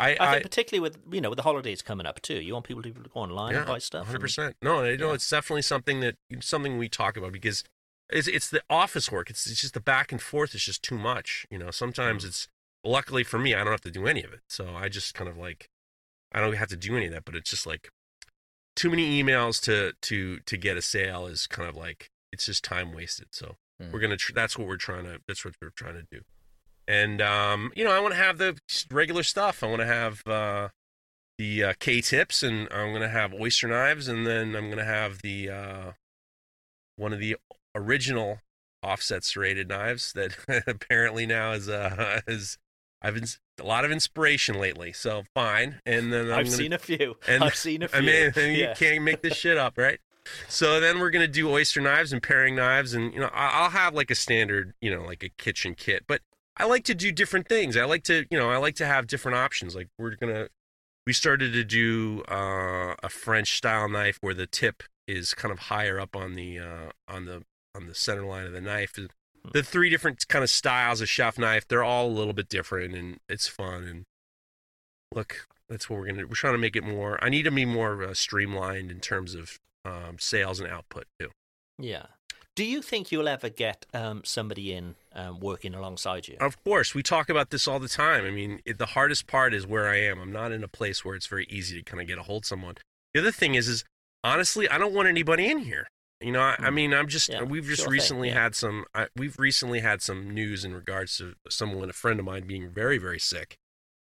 I, I I, think particularly with you know with the holidays coming up too, you want people to go online and buy stuff. Hundred percent. No, you know, yeah. it's definitely something that something we talk about because it's it's the office work. It's it's just the back and forth is just too much. You know, Mm. sometimes it's luckily for me, I don't have to do any of it. So I just kind of like I don't have to do any of that. But it's just like too many emails to to to get a sale is kind of like it's just time wasted. So Mm. we're gonna tr- that's what we're trying to that's what we're trying to do. And um, you know, I want to have the regular stuff. I want to have uh, the uh, K tips, and I'm gonna have oyster knives, and then I'm gonna have the uh, one of the original offset serrated knives that apparently now is uh is I've been a lot of inspiration lately. So fine, and then I'm I've gonna, seen a few. and- I've seen a few. I mean, you can't make this shit up, right? So then we're gonna do oyster knives and paring knives, and you know I'll have like a standard, you know, like a kitchen kit. But I like to do different things. I like to, you know, I like to have different options. Like we're gonna, we started to do uh, a French style knife where the tip is kind of higher up on the uh, on the on the center line of the knife. The three different kind of styles of chef knife, they're all a little bit different, and it's fun. And look, that's what we're gonna. We're trying to make it more. I need to be more uh, streamlined in terms of um, sales and output too. Yeah. Do you think you'll ever get um, somebody in um, working alongside you? Of course, we talk about this all the time. I mean, it, the hardest part is where I am. I'm not in a place where it's very easy to kind of get a hold of someone. The other thing is, is honestly, I don't want anybody in here. You know, I, I Hmm. mean, I'm just Yeah, we've just sure thing, recently yeah. had some. I, we've recently had some news in regards to someone, a friend of mine, being very, very sick,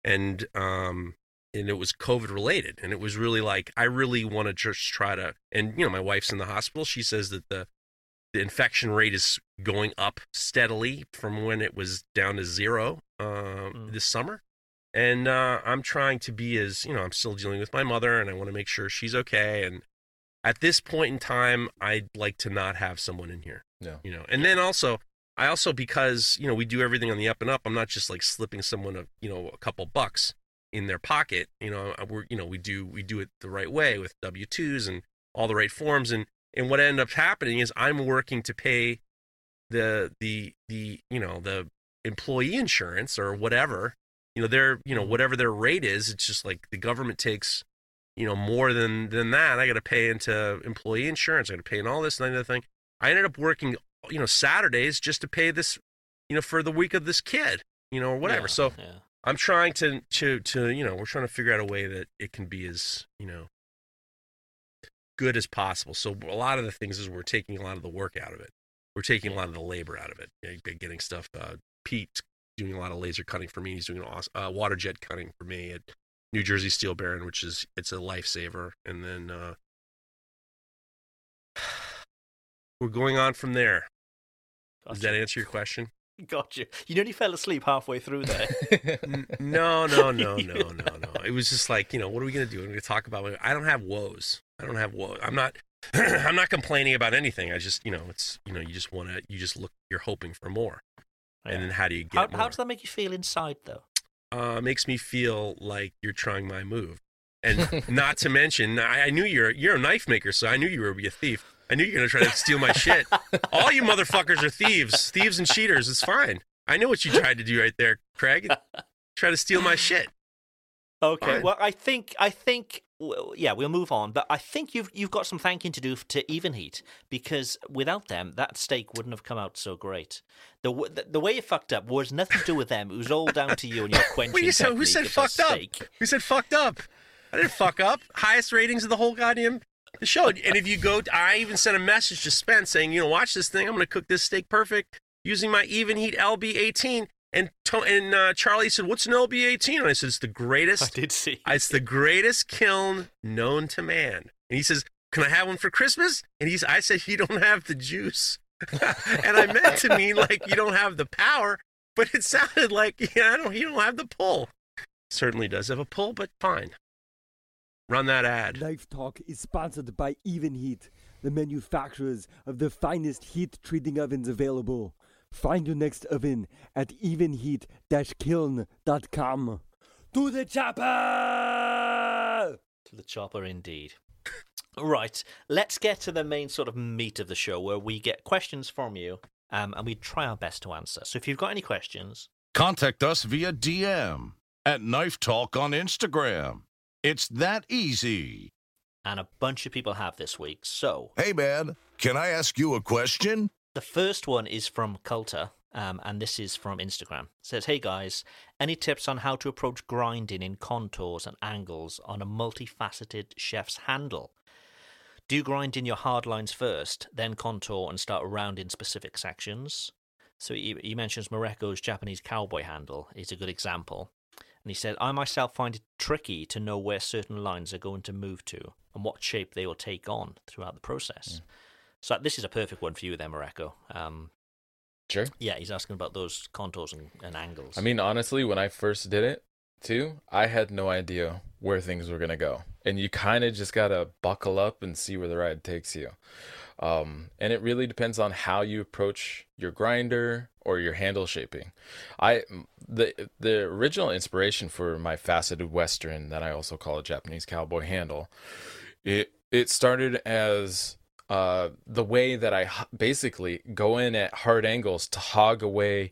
and um, and it was COVID related, and it was really like I really want to just try to. And you know, my wife's in the hospital. She says that the the infection rate is going up steadily from when it was down to zero uh, Mm. this summer. And uh, I'm trying to be as, you know, I'm still dealing with my mother and I want to make sure she's okay. And at this point in time, I'd like to not have someone in here, Yeah. you know. And then also, I also, because, you know, we do everything on the up and up, I'm not just like slipping someone a, you know, a couple bucks in their pocket. You know, we're, you know, we do, we do it the right way with W-2s and all the right forms. And, and what ended up happening is I'm working to pay the the the you know the employee insurance or whatever you know their you know Mm-hmm. whatever their rate is. It's just like the government takes you know more than than that. I got to pay into employee insurance. I got to pay in all this and that other thing. I ended up working you know saturdays just to pay this you know for the week of this kid you know or whatever. Yeah, so yeah. i'm trying to to to you know we're trying to figure out a way that it can be as you know good as possible so a lot of the things is we're taking a lot of the work out of it we're taking a lot of the labor out of it you know, getting stuff uh, pete doing a lot of laser cutting for me. He's doing awes- uh, water jet cutting for me at New Jersey Steel Baron, which is it's a lifesaver. And then uh, we're going on from there. Does that answer your question? Got you. You nearly fell asleep halfway through there. N- no, no, no, no, no, no. It was just like you know, what are we gonna do? We're gonna talk about. I don't have woes. I don't have woes. I'm not. I'm not complaining about anything. I just you know, it's you know, you just want to. You just look. You're hoping for more. And then how do you get How, how does that make you feel inside, though? uh, makes me feel like you're trying my move. And not to mention, I, I knew you're you're a knife maker, so I knew you were be a thief. I knew you were gonna try to steal my shit. All you motherfuckers are thieves, thieves and cheaters. It's fine. I know what you tried to do right there, Craig. Try to steal my shit. Okay. Fine. Well, I think I think yeah, we'll move on. But I think you've you've got some thanking to do to Evenheat because without them, that steak wouldn't have come out so great. The w- the, the way you fucked up was nothing to do with them. It was all down to you and your quenching you said, who said fucked up? steak. Who said fucked up? I didn't fuck up. Highest ratings of the whole goddamn the show. And if you go, I even sent a message to Spence saying, you know, watch this thing. I'm gonna cook this steak perfect using my Evenheat LB18. And to- and uh, Charlie said, "What's an LB18?" And I said, "It's the greatest. I did see. It's the greatest kiln known to man. And he says, "Can I have one for Christmas?" And he's, I said, "You don't have the juice," and I meant to mean like you don't have the power, but it sounded like yeah, I don't, you don't have the pull. Certainly does have a pull, but fine. Run that ad. Knife Talk is sponsored by Evenheat, the manufacturers of the finest heat treating ovens available. Find your next oven at evenheat-kiln.com. To the chopper! To the chopper, indeed. Right, let's get to the main sort of meat of the show where we get questions from you um, and we try our best to answer. So if you've got any questions, Contact us via DM at Knife Talk on Instagram. It's that easy. and a bunch of people have this week. So Hey, man, can I ask you a question? The first one is from Coulter, um, and this is from Instagram. It says, Hey guys, any tips on how to approach grinding in contours and angles on a multifaceted chef's handle? Do grind in your hard lines first, then contour and start rounding specific sections? So he, he mentions Mareko's Japanese cowboy handle is a good example. And he said, I myself find it tricky to know where certain lines are going to move to and what shape they will take on throughout the process. So this is a perfect one for you there, Mareko. Um, Sure. yeah, he's asking about those contours and, and angles. I mean, honestly, when I first did it, too, I had no idea where things were gonna go, and you kind of just gotta buckle up and see where the ride takes you. Um, and it really depends on how you approach your grinder or your handle shaping. I the the original inspiration for my faceted western that I also call a Japanese cowboy handle, it it started as uh, the way that I basically go in at hard angles to hog away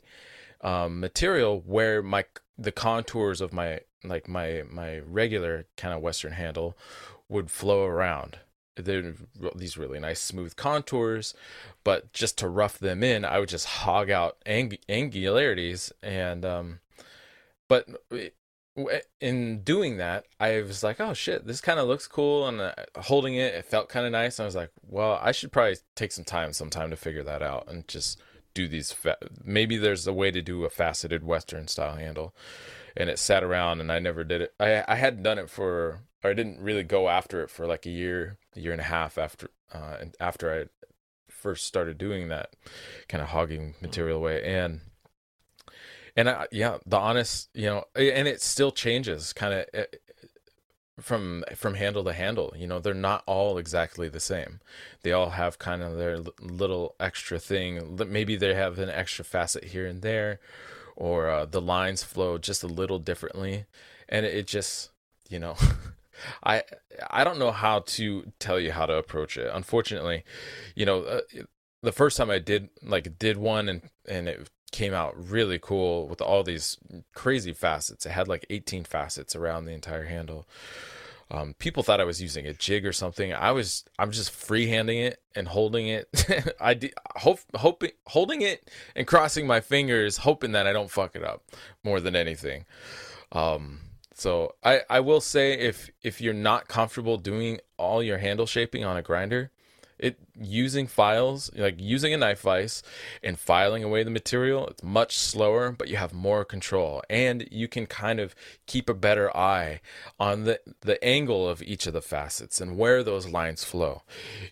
um, material where my the contours of my like my my regular kind of western handle would flow around. They're these really nice smooth contours, but just to rough them in, I would just hog out ang- angularities and um, but in doing that, I was like, oh shit, this kind of looks cool. And uh, holding it, it felt kind of nice. I was like, well, I should probably take some time, sometime to figure that out and just do these. Fa- Maybe there's a way to do a faceted Western style handle. And it sat around and I never did it. I, I hadn't done it for, or I didn't really go after it for like a year, a year and a half after, uh, and after I first started doing that kind of hogging material way. And, and I, yeah, the honest, you know, and it still changes kind of from from handle to handle. You know, they're not all exactly the same. They all have kind of their little extra thing. Maybe they have an extra facet here and there, or uh, the lines flow just a little differently, and it, it just, you know. I I don't know how to tell you how to approach it. Unfortunately, you know, uh, the first time I did like did one and and it came out really cool with all these crazy facets. It had like 18 facets around the entire handle. Um, people thought I was using a jig or something. I was I'm just freehanding it and holding it. I de- hope hoping holding it and crossing my fingers, hoping that I don't fuck it up more than anything. Um, so I I will say if if you're not comfortable doing all your handle shaping on a grinder, it using files like using a knife vise and filing away the material it's much slower but you have more control. And you can kind of keep a better eye on the the angle of each of the facets and where those lines flow.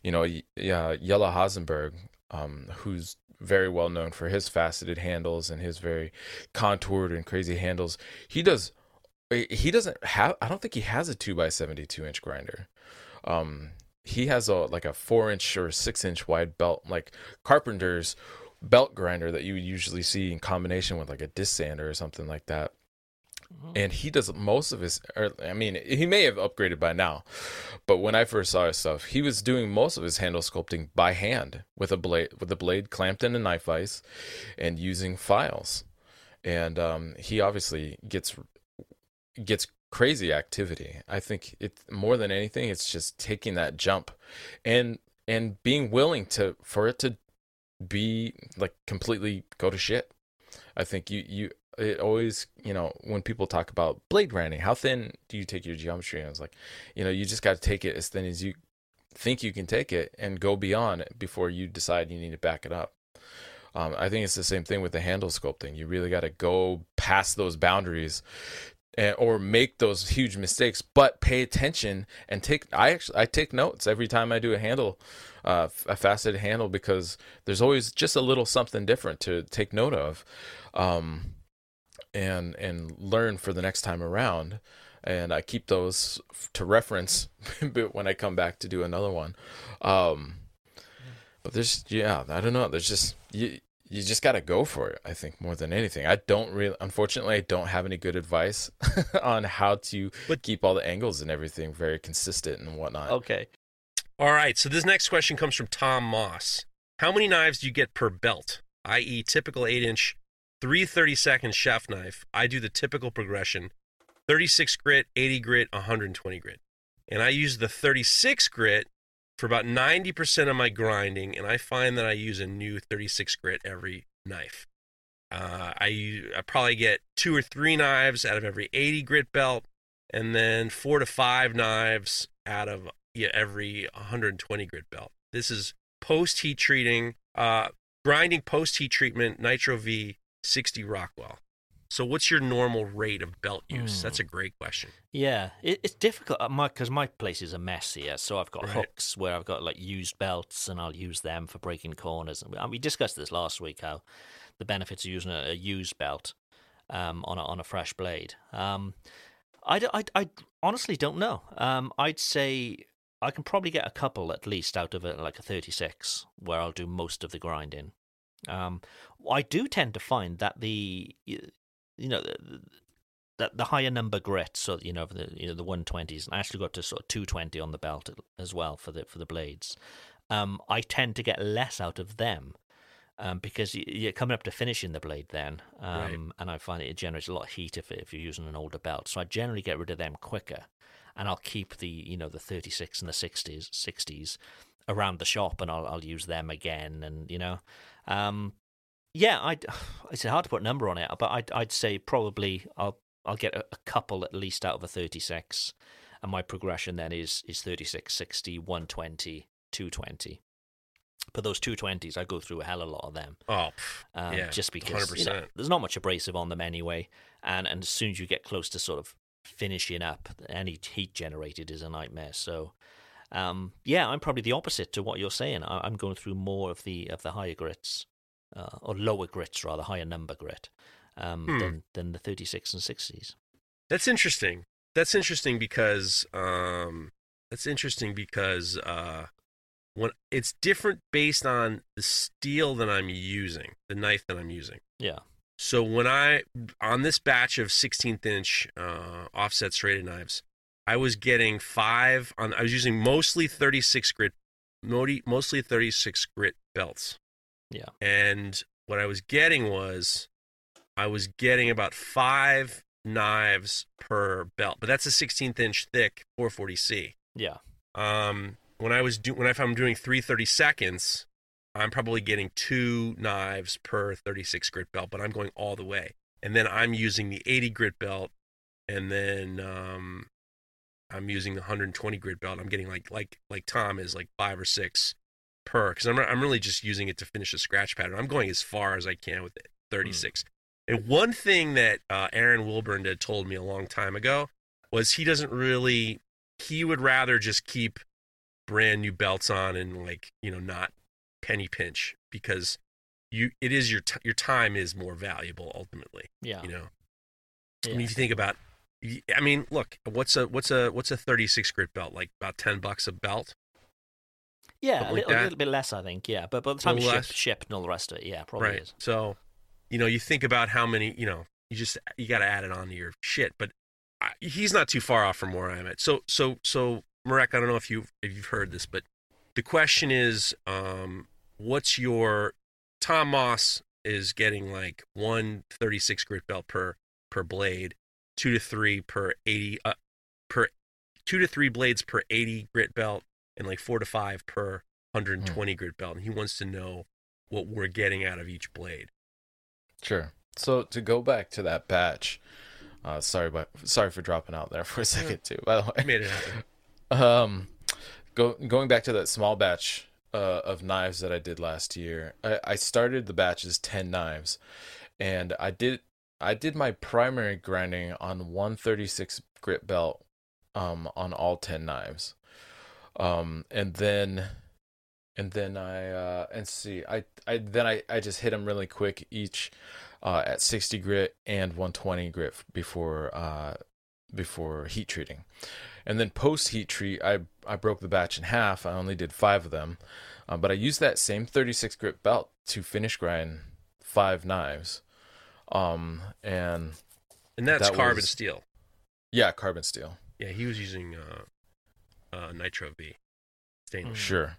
You know yeah Jelle Hazenberg um, who's very well known for his faceted handles and his very contoured and crazy handles he does he doesn't have i don't think he has a 2 by 72 inch grinder. Um, he has a like a four inch or six inch wide belt, like Carpenter's belt grinder that you would usually see in combination with like a disc sander or something like that. Mm-hmm. And he does most of his, or, I mean, he may have upgraded by now, but when I first saw his stuff, he was doing most of his handle sculpting by hand with a blade, with a blade clamped in a knife vise, and using files. And um, he obviously gets gets crazy activity. I think it more than anything, it's just taking that jump, and and being willing to for it to be like completely go to shit. I think you you it always you know when people talk about blade grinding, how thin do you take your geometry? And I was like, you know, you just got to take it as thin as you think you can take it and go beyond it before you decide you need to back it up. Um, I think it's the same thing with the handle sculpting. You really got to go past those boundaries or make those huge mistakes, but pay attention and take. I actually I take notes every time I do a handle, uh, a faceted handle, because there's always just a little something different to take note of, um, and and learn for the next time around. And I keep those to reference when I come back to do another one. Um, but there's yeah, I don't know. There's just you, you just got to go for it i think more than anything. I don't really unfortunately i don't have any good advice on how to but, keep all the angles and everything very consistent and whatnot. Okay. All right so this next question comes from tom moss. How many knives do you get per belt? I.e typical 8 inch 330 second chef knife. I do the typical progression 36 grit 80 grit 120 grit. And i use the 36 grit for about 90% of my grinding, and I find that I use a new 36 grit every knife. Uh, I, I probably get two or three knives out of every 80 grit belt, and then four to five knives out of yeah, every 120 grit belt. This is post heat treating, uh, grinding post heat treatment Nitro V 60 Rockwell. So, what's your normal rate of belt use? Mm. That's hmm. a great question. Yeah, it, it's difficult because uh, my, my place is a mess here. So I've got right. hooks where I've got like used belts, and I'll use them for breaking corners. And we discussed this last week how the benefits of using a, a used belt um, on a, on a fresh blade. Um, I, I, I honestly don't know. Um, I'd say I can probably get a couple at least out of it, like a 36, where I'll do most of the grinding. Um, I do tend to find that the you know, the, the higher number grit, so you know, the you know the one twenties, and I actually got to sort of two twenty on the belt as well for the for the blades. Um, I tend to get less out of them um, because you're coming up to finishing the blade then, um, right. and I find it generates a lot of heat if if you're using an older belt. So I generally get rid of them quicker, and I'll keep the you know the 36 and the 60s 60s around the shop, and I'll I'll use them again, and you know, um, yeah, I it's hard to put a number on it, but I'd I'd say probably I'll I'll get a, a, couple at least out of a 36 and my progression then is is 36 60 120 220 but those 220s i go through a hell of a lot of them oh um, yeah just because you know, there's not much abrasive on them anyway and and as soon as you get close to sort of finishing up any heat generated is a nightmare. So um, yeah i'm probably the opposite to what you're saying. I, i'm going through more of the of the higher grits uh, or lower grits rather, higher number grit um, hmm. than than the 36 and 60s. That's interesting. That's interesting because um, that's interesting because uh, when it's different based on the steel that I'm using, the knife that I'm using. Yeah. So when I on this batch of 16th inch uh, offset serrated knives, I was getting five on. I was using mostly 36 grit, mostly 36 grit belts. Yeah. And what I was getting was I was getting about five knives per belt, but that's a 16th inch thick 440C. Yeah. Um, when I was do when if I'm doing 330 seconds, I'm probably getting two knives per 36 grit belt, but I'm going all the way. And then I'm using the 80 grit belt, and then um, I'm using the 120 grit belt. I'm getting like like like Tom is like five or six per because I'm I'm really just using it to finish a scratch pattern. I'm going as far as I can with it, 36. And one thing that uh, Aaron Wilburn had told me a long time ago was he doesn't really he would rather just keep brand new belts on and like you know not penny pinch because you it is your t- your time is more valuable ultimately Yeah. you know yeah. I mean if you think about I mean look what's a what's a what's a 36 grit belt like about 10 bucks a belt yeah, a like little, a little bit less, I think. Yeah, but by the time shipped, less? shipped and all the rest of it, yeah, probably right is. so you know you think about how many you know you just you got to add it on to your shit but I, he's not too far off from where i'm at so so so marek i don't know if you if you've heard this but the question is um what's your tom moss is getting like one 36 grit belt per per blade two to three per 80 uh, per two to three blades per 80 grit belt and like four to five per 120 grit belt and he wants to know what we're getting out of each blade Sure. So to go back to that batch, uh, sorry, but sorry for dropping out there for a second too. By the way, I made it happen. Um, go going back to that small batch uh, of knives that I did last year. I, I started the batch as ten knives, and I did I did my primary grinding on one thirty six grit belt, um, on all ten knives, um, and then. And then I uh, and see I I then I, I just hit them really quick each uh, at 60 grit and 120 grit before uh, before heat treating. And then post heat treat, I I broke the batch in half. I only did five of them, uh, but I used that same 36 grit belt to finish grind five knives. Um and And that's That carbon was- steel. yeah, carbon steel. Yeah, he was using uh, uh, nitro V stainless. Sure.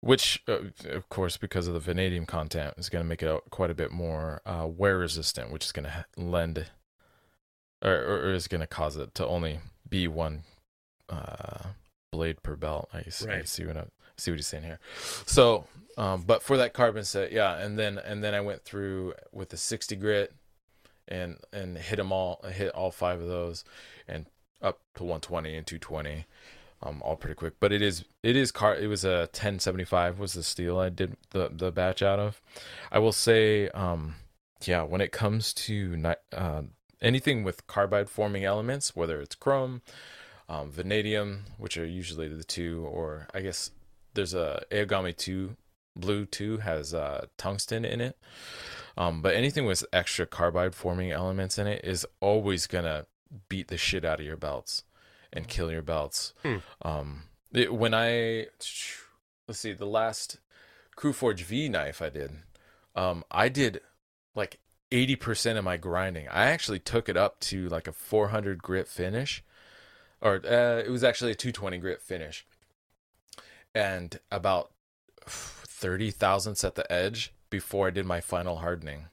Which, uh, of course, because of the vanadium content, is going to make it a- quite a bit more uh, wear resistant, which is going to lend, or, or or is going to cause it to only be one uh, blade per belt. I see, I see what I see what he's saying here. So, um, but for that carbon set, yeah, and then and then I went through with the 60 grit, and and hit them all, hit all five of those, and up to 120 and 220 um all pretty quick. But it is it is car it was a 1075 was the steel i did the the batch out of. I will say um yeah when it comes to uh, anything with carbide forming elements whether it's chrome um, vanadium which are usually the two or i guess there's a aogami 2 blue 2 has uh tungsten in it. Um but anything with extra carbide forming elements in it is always gonna beat the shit out of your belts and kill your belts. Hmm. Um, it- when I let's see, the last CruForge V knife I did, um, I did like eighty percent of my grinding. I actually took it up to like a four hundred grit finish, or uh, it was actually a two twenty grit finish, and about thirty thousandths at the edge before I did my final hardening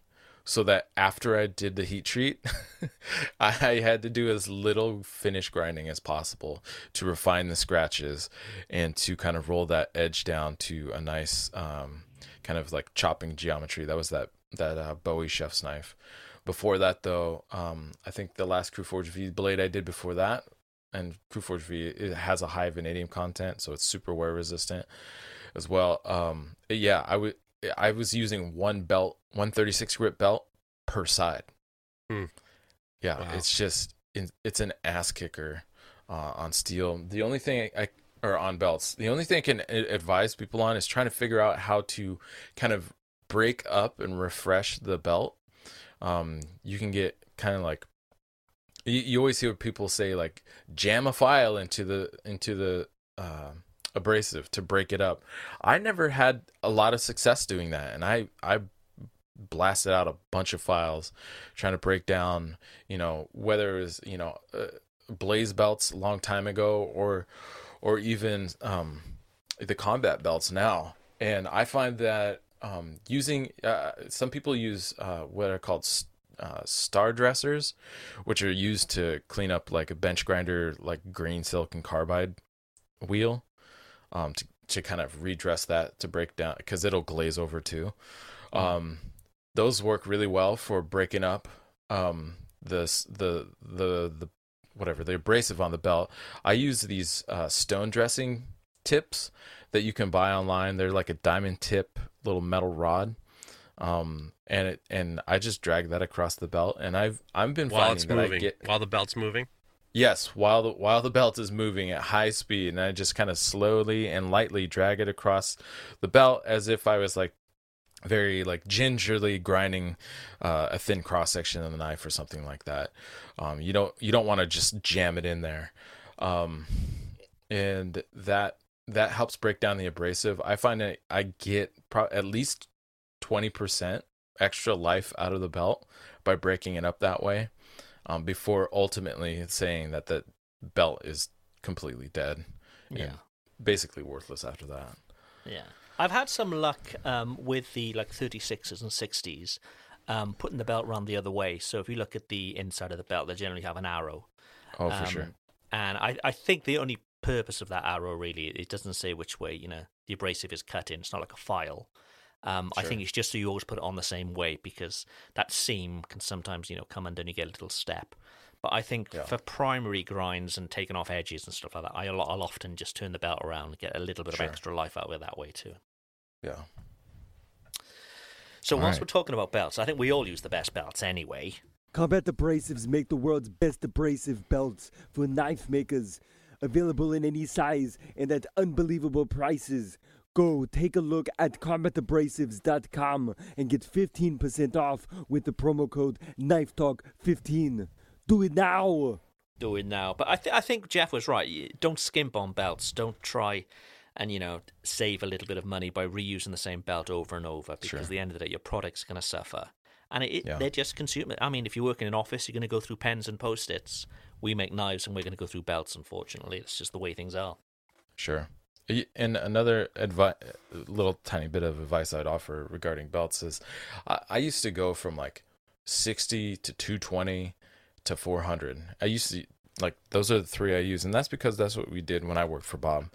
so that after I did the heat treat, I had to do as little finish grinding as possible to refine the scratches and to kind of roll that edge down to a nice um, kind of like chopping geometry. That was that that uh, Bowie chef's knife. Before that, though, um, I think the last CruForge V blade I did before that, and CruForge V it has a high vanadium content, so it's super wear resistant as well. Um, yeah, I would. I was using one belt, one thirty six grit belt per side. Hmm. Yeah, Wow. it's just it's an ass kicker uh, on steel. The only thing I or on belts, the only thing I can advise people on is trying to figure out how to kind of break up and refresh the belt. Um, you can get kind of like you, you always hear people say like jam a file into the into the uh, abrasive to break it up. I never had a lot of success doing that, and I I blasted out a bunch of files trying to break down, you know, whether it was you know uh, blaze belts a long time ago or or even um, the combat belts now. And I find that um, using uh, some people use uh, what are called uh, star dressers, which are used to clean up like a bench grinder, like green silicon carbide wheel, um, to to kind of redress that to break down because it'll glaze over too. Um, those work really well for breaking up um, the the the the whatever the abrasive on the belt. I use these uh, stone dressing tips that you can buy online. They're like a diamond tip little metal rod. Um and it and I just drag that across the belt and I've I've been While it's finding that I moving, get while the belt's moving. Yes, while the while the belt is moving at high speed, and I just kind of slowly and lightly drag it across the belt as if I was like very like gingerly grinding uh, a thin cross section of the knife or something like that. Um, you don't you don't want to just jam it in there, um, and that that helps break down the abrasive. I find that I get pro- at least twenty percent extra life out of the belt by breaking it up that way um, before ultimately saying that the belt is completely dead Yeah. and basically worthless after that. Yeah, I've had some luck um, with the like 36s and 60s, um, putting the belt around the other way. So if you look at the inside of the belt, they generally have an arrow. Oh, for Um, sure. And I, I think the only purpose of that arrow really, it doesn't say which way you know the abrasive is cut in. It's not like a file. Um, I think it's just so you always put it on the same way because that seam can sometimes you know come under and you get a little step. But I think Yeah. for primary grinds and taking off edges and stuff like that, I'll, I'll often just turn the belt around and get a little bit Sure. of extra life out of it that way too. Yeah. So All whilst right. we're talking about belts, I think we all use the best belts anyway. Combat Abrasives make the world's best abrasive belts for knife makers. Available in any size and at unbelievable prices. Go take a look at combatabrasives.com and get 15% off with the promo code KNIFETALK15. Do it now! Do it now. But I, th- I think Jeff was right. Don't skimp on belts. Don't try and, you know, save a little bit of money by reusing the same belt over and over because Sure. at the end of the day, your product's going to suffer. And it, it, Yeah. they're just consumer. I mean, if you work in an office, you're going to go through pens and post its. We make knives and we're going to go through belts, unfortunately. It's just the way things are. Sure. And another advice, little tiny bit of advice I'd offer regarding belts is, I, I used to go from like sixty to two twenty to four hundred. I used to like those are the three I use, and that's because that's what we did when I worked for Bob.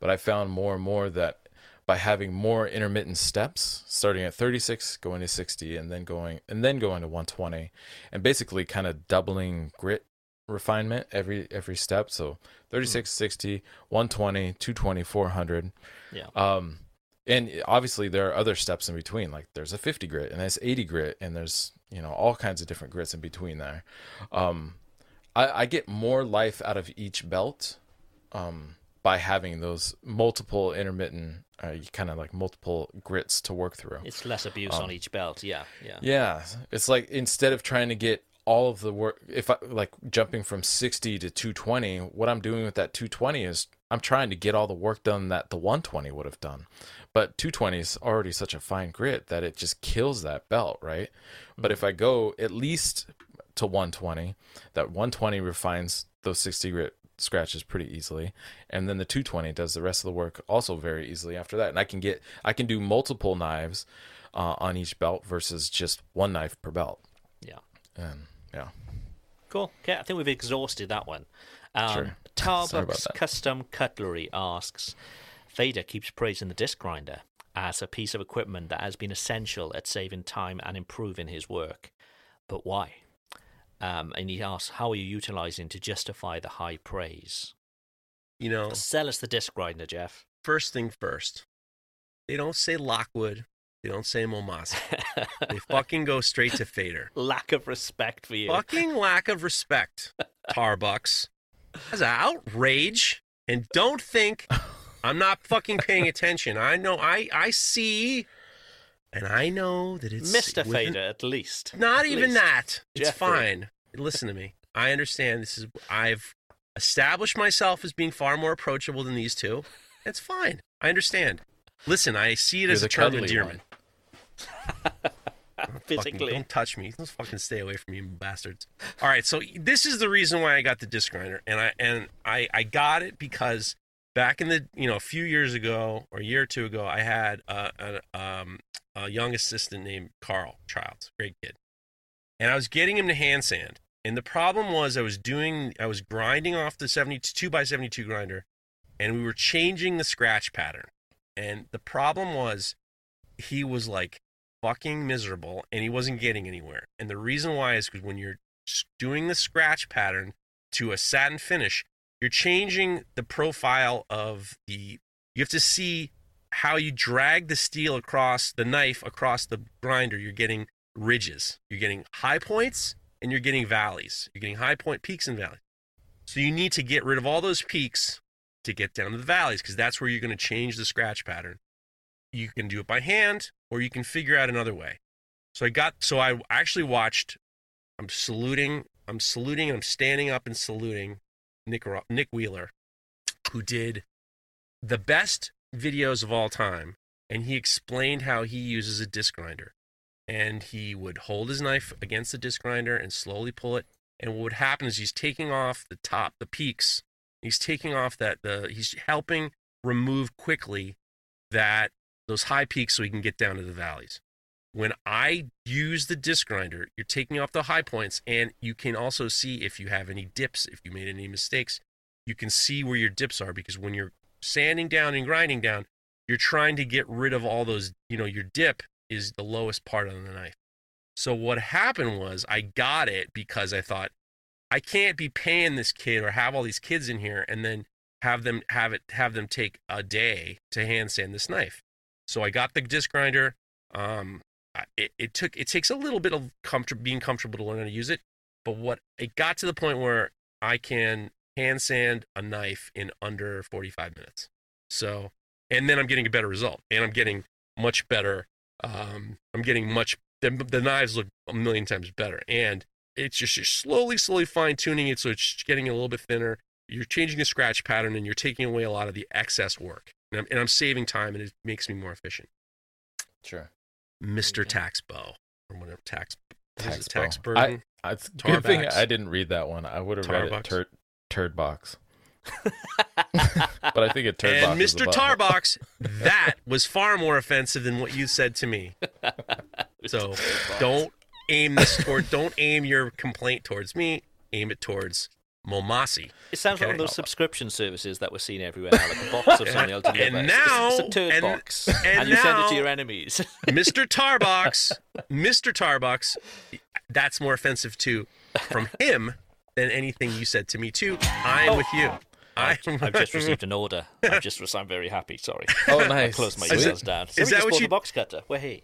But I found more and more that by having more intermittent steps, starting at thirty six, going to sixty, and then going and then going to one twenty, and basically kind of doubling grit refinement every every step so 36 60 120 220 400 Yeah. um and obviously there are other steps in between like there's a 50 grit and there's 80 grit and there's you know all kinds of different grits in between there um i i get more life out of each belt um by having those multiple intermittent uh, kind of like multiple grits to work through It's less abuse Um, on each belt. Yeah. Yeah. yeah, it's like instead of trying to get all of the work, if I like jumping from 60 to 220, what I'm doing with that 220 is I'm trying to get all the work done that the 120 would have done. But 220 is already such a fine grit that it just kills that belt, right? But if I go at least to 120, that 120 refines those 60 grit scratches pretty easily and then the 220 does the rest of the work also very easily after that and i can get i can do multiple knives uh, on each belt versus just one knife per belt Yeah. and yeah Cool. Okay, I think we've exhausted that one. Um, Sure. Tarbuck's. Custom Cutlery asks Vader keeps praising the disc grinder as a piece of equipment that has been essential at saving time and improving his work. But why? Um, and he asks, How are you utilizing to justify the high praise? You know, Sell us the disc grinder, Jeff. first thing first. They don't say Lockwood. They don't say Maumasi. They fucking go straight to Fader. Lack of respect for you. Fucking lack of respect, Tarbucks. That's an outrage. And don't think I'm not fucking paying attention. I know, I, I see, and I know that it's Mr. Fader, at least. Not At even least. that. It's Jeffrey. fine. Listen to me. I understand. This is I've established myself as being far more approachable than these two. It's fine. I understand. Listen, I see it You're as a term of endearment. Fucking- don't touch me. Let's fucking stay away from me, you bastards. All right, so this is the reason why I got the disc grinder, and I and I I got it because back in the you know a few years ago or a year or two ago, I had a, a um a young assistant named Carl Childs, great kid. And I was getting him to hand sand. And the problem was I was doing I was grinding off the 72 by 72 grinder and we were changing the scratch pattern. And the problem was he was like fucking miserable and he wasn't getting anywhere. And the reason why is because when you're doing the scratch pattern to a satin finish, you're changing the profile of the you have to see how you drag the steel across the knife across the grinder. You're getting ridges. You're getting high points and you're getting valleys. You're getting high point peaks and valleys. So you need to get rid of all those peaks to get down to the valleys because that's where you're going to change the scratch pattern. You can do it by hand or you can figure out another way. So i got so i actually watched i'm saluting i'm saluting i'm standing up and saluting nick nick wheeler who did the best videos of all time and he explained how he uses a disc grinder. And he would hold his knife against the disc grinder and slowly pull it. And what would happen is he's taking off the top the peaks. He's taking off that the he's helping remove quickly that those high peaks so we can get down to the valleys when i use the disc grinder you're taking off the high points and you can also see if you have any dips if you made any mistakes you can see where your dips are because when you're sanding down and grinding down, you're trying to get rid of all those, you know, your dip is the lowest part of the knife. So what happened was I got it because I thought I can't be paying this kid or have all these kids in here and then have them have it have them take a day to hand sand this knife. So I got the disc grinder. Um, it, it took it takes a little bit of comfort being comfortable to learn how to use it, but what it got to the point where I can hand sand a knife in under 45 minutes. So, and then I'm getting a better result, and I'm getting much better. Um, I'm getting much. The, the knives look a million times better, and it's just you're slowly, slowly fine tuning it so it's getting a little bit thinner. You're changing the scratch pattern, and you're taking away a lot of the excess work, and I'm, and I'm saving time, and it makes me more efficient. Sure. Mister Tax Bow or whatever tax what is it, Tax tax burden. I, it's good thing I didn't read that one. I would have read it Tarbucks. turd, turd box. But I think a turd box and is Mr. Tarbox, that was far more offensive than what you said to me. So don't aim this toward. Don't aim your complaint towards me. Aim it towards Maumasi. It sounds like one of those subscription services that we're seeing everywhere now, like a box of something else And deliver. It's- now- it's, a turd and- box, and you send it to your enemies. Mr. Tarbox, Mr. Tarbox, that's more offensive to from him than anything you said to me too. I'm with you. I've, I'm, I've just received an order. I've just I'm very happy. Sorry. Oh, nice. I nice. closed my Sweet. emails down. So is we that what you- the box cutter? Where hey.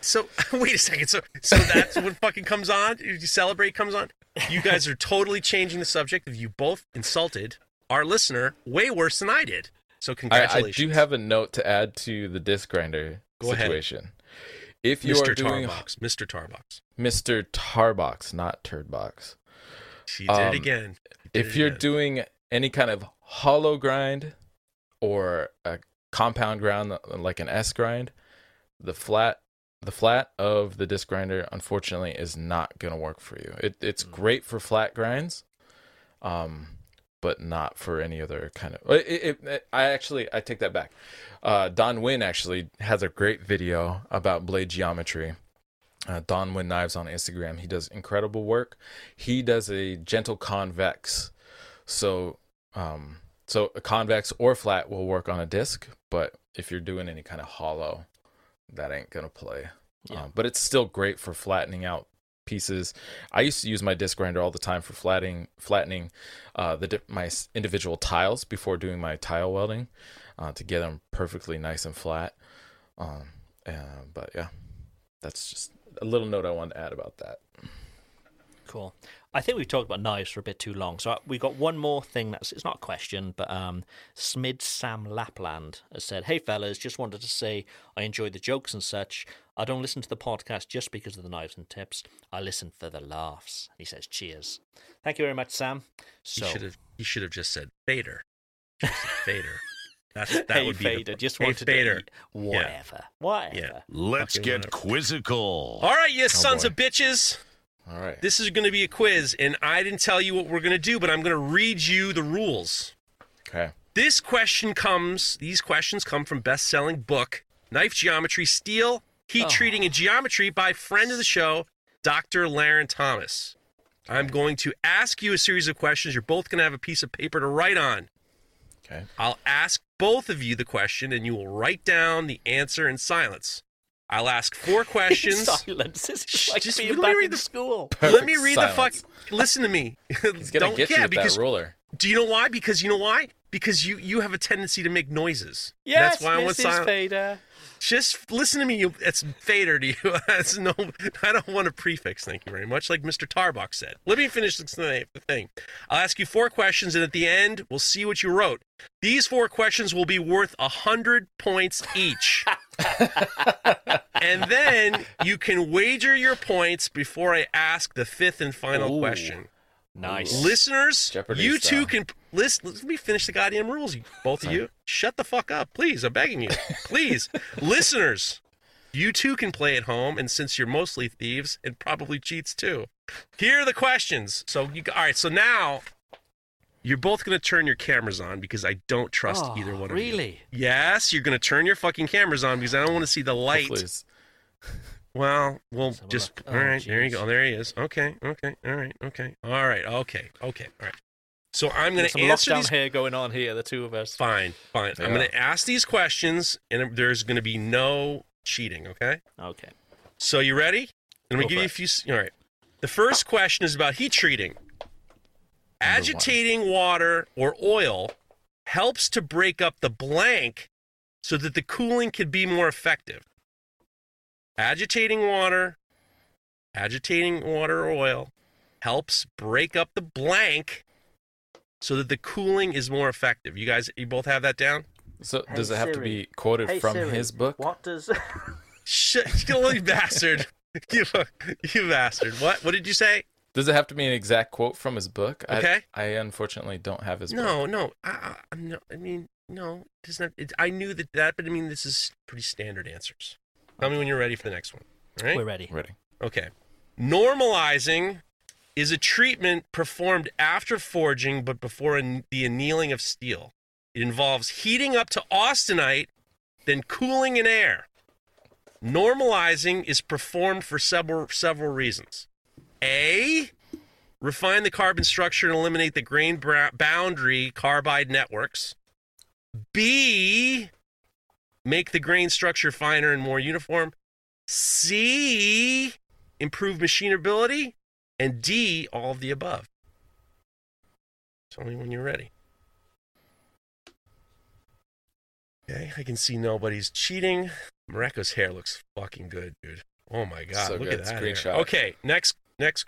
So wait a second. So so that's when fucking comes on. You celebrate comes on. You guys are totally changing the subject. You both insulted our listener way worse than I did. So I, I congratulations. do have a note to add to the disc grinder Go ahead. situation. If you Mr. are doing Tarbox. Mr. Tarbox. Mr. Tarbox, not Turdbox. She did Um, it again. Did if it you're again. doing any kind of hollow grind or a compound grind like an S grind, the flat the flat of the disc grinder unfortunately is not going to work for you. It, it's Mm. great for flat grinds, um, but not for any other kind of. It, it, it- I actually I take that back. Uh, Don Nguyen actually has a great video about blade geometry. Uh, Don Nguyen Knives on Instagram. He does incredible work. He does a gentle convex, so um, so a convex or flat will work on a disc. But if you're doing any kind of hollow, that ain't gonna play. Yeah. Um, but it's still great for flattening out pieces. I used to use my disc grinder all the time for flattening flattening uh, the my individual tiles before doing my tile welding uh, to get them perfectly nice and flat. Um, uh, but yeah, that's just a little note I wanted to add about that. Cool. I think we've talked about knives for a bit too long, so we got one more thing that's it's not a question, but um, Smid Sam Lapland has said, "Hey fellas, just wanted to say I enjoy the jokes and such. I don't listen to the podcast just because of the knives and tips. I listen for the laughs." He says, "Cheers." Thank you very much, Sam. He should have. He should have just said Fader. Just said Fader. That's that hey would be Fader, the, just hey, wanted Fader. to eat whatever, whatever. Yeah. Let's Fucking get whatever. quizzical. All right, you sons boy. of bitches. All right. This is going to be a quiz, and I didn't tell you what we're going to do, but I'm going to read you the rules. Okay. This question comes, these questions come from best selling book, Knife Geometry Steel Heat Oh. Treating and Geometry by friend of the show, Dr. Larrin Thomas. I'm going to ask you a series of questions. You're both going to have a piece of paper to write on. Okay. I'll ask both of you the question, and you will write down the answer in silence. I'll ask four questions. Silence. This Shh, is like just being let me back read in the- school. Let me Perfect read the fuck. Listen to me. He's gonna Don't get yeah, you with because that ruler. do you know why? Because you know why? Because you you have a tendency to make noises. Yes, That's why I want Mrs. silent. Fader. Just listen to me. You, it's fader to you. That's no. I don't want a prefix. Thank you very much. Like Mr. Tarbox said. Let me finish this the thing. I'll ask you four questions, and at the end, we'll see what you wrote. These four questions will be worth a hundred points each. and then you can wager your points before I ask the fifth and final Ooh. question. Nice. Listeners, Jeopardy you style. two can listen. Let me finish the goddamn rules. Both of you, shut the fuck up, please. I'm begging you, please. Listeners, you two can play at home, and since you're mostly thieves and probably cheats too, here are the questions. So you, all right. So now you're both going to turn your cameras on because I don't trust Oh, either one of you. really? Yes, you're going to turn your fucking cameras on because I don't want to see the light. Hopefully it's- Well, we'll Let's have a just look. all Oh, right. There you go. There he is. Okay. Okay. All right. Okay. All right. Okay. Okay. All right. So I'm going to some answer lockdown these. here going on here, the two of us. Fine. Fine. I'm going to ask these questions, and there's going to be no cheating. Okay. Okay. So you ready? I'm going to give you a few. All right. The first question is about heat treating. Agitating water or oil helps to break up the blank so that the cooling can be more effective. Agitating water, agitating water or oil helps break up the blank so that the cooling is more effective. You guys, you both have that down? So Hey, does it have to be quoted from his book? What does? Shit, you bastard. You, you bastard. What? What did you say? Does it have to be an exact quote from his book? Okay. I, unfortunately don't have his book. No, no, I, I, no. I mean, no. It's not. It, I knew that that, but I mean, this is pretty standard answers. Tell me when you're ready for the next one. All right. We're ready. Ready. Okay. Normalizing is a treatment performed after forging, but before an, the annealing of steel. It involves heating up to austenite, then cooling in air. Normalizing is performed for several several reasons. A, refine the carbon structure and eliminate the grain boundary carbide networks. B, make the grain structure finer and more uniform. C, improve machinability. And D, all of the above. Tell me when you're ready. Okay, I can see nobody's cheating. Mareko's hair looks fucking good, dude. Oh my god, So look good. at that. hair. Screenshot. Okay, next next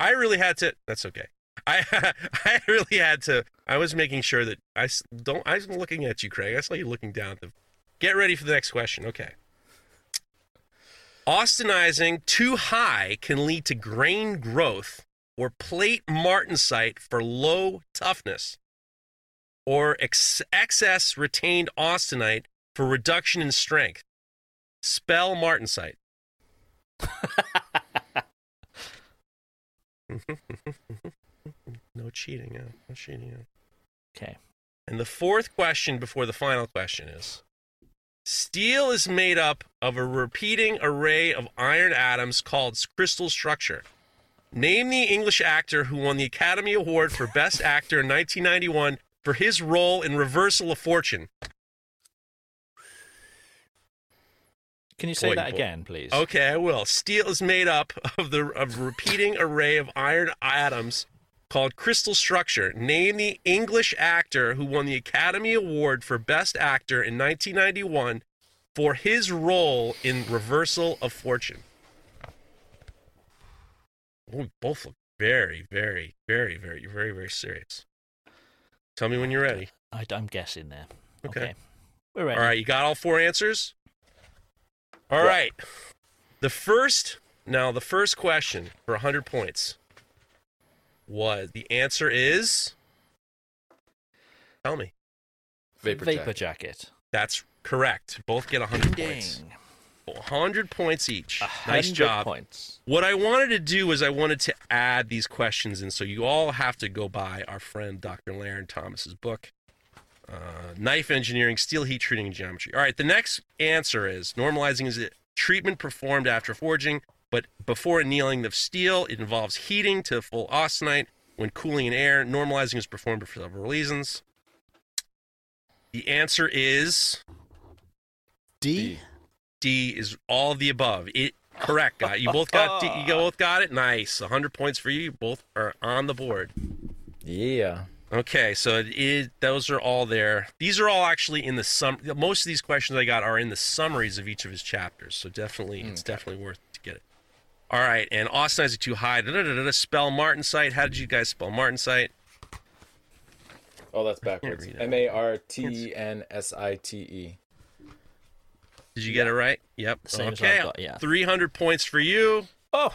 I really had to that's okay. I I really had to I was making sure that i don't I was looking at you, Craig. I saw you looking down at the Get ready for the next question. Okay. Austenizing too high can lead to grain growth or plate martensite for low toughness or ex- excess retained austenite for reduction in strength. Spell martensite. no cheating, yeah. No cheating, yeah. Okay. And the fourth question before the final question is Steel is made up of a repeating array of iron atoms called crystal structure. Name the English actor who won the Academy Award for Best Actor in 1991 for his role in Reversal of Fortune. Can you say that again, please? Okay, I will. Steel is made up of the of repeating array of iron atoms called crystal structure. Name the English actor who won the Academy Award for Best Actor in 1991 for his role in Reversal of Fortune. Oh, we both look very, very, very, very, very, very serious. Tell me when you're ready. I, am guessing there. Okay. Okay. We're ready. All right, you got all four answers? All right. The first, now the first question for 100 points was the answer is Tell me. Vapor, Vapor jacket. jacket. That's correct. Both get 100 Ding. points. 100 points each. A Nice job. Points. What I wanted to do is I wanted to add these questions in, so you all have to go buy our friend Dr. Larrin Thomas's book, uh, Knife Engineering, Steel Heat Treating, and Geometry. All right, the next answer is normalizing is a treatment performed after forging, but before annealing the steel, it involves heating to full austenite when cooling in air. Normalizing is performed for several reasons. The answer is D. D is all of the above. It correct, guy. You both got D, you both got it. Nice, 100 points for you. You both are on the board. Yeah. Okay, so it is, those are all there. These are all actually in the sum. Most of these questions I got are in the summaries of each of his chapters. So definitely, it's definitely worth to get it. All right, and Austin is too high. Da, da, da, da, da, spell martensite. How did you guys spell martensite? Oh, that's backwards. read it. M A R T N S I T E. Did you get it right? Yep. Same as okay, got, yeah. 300 points for you. Oh,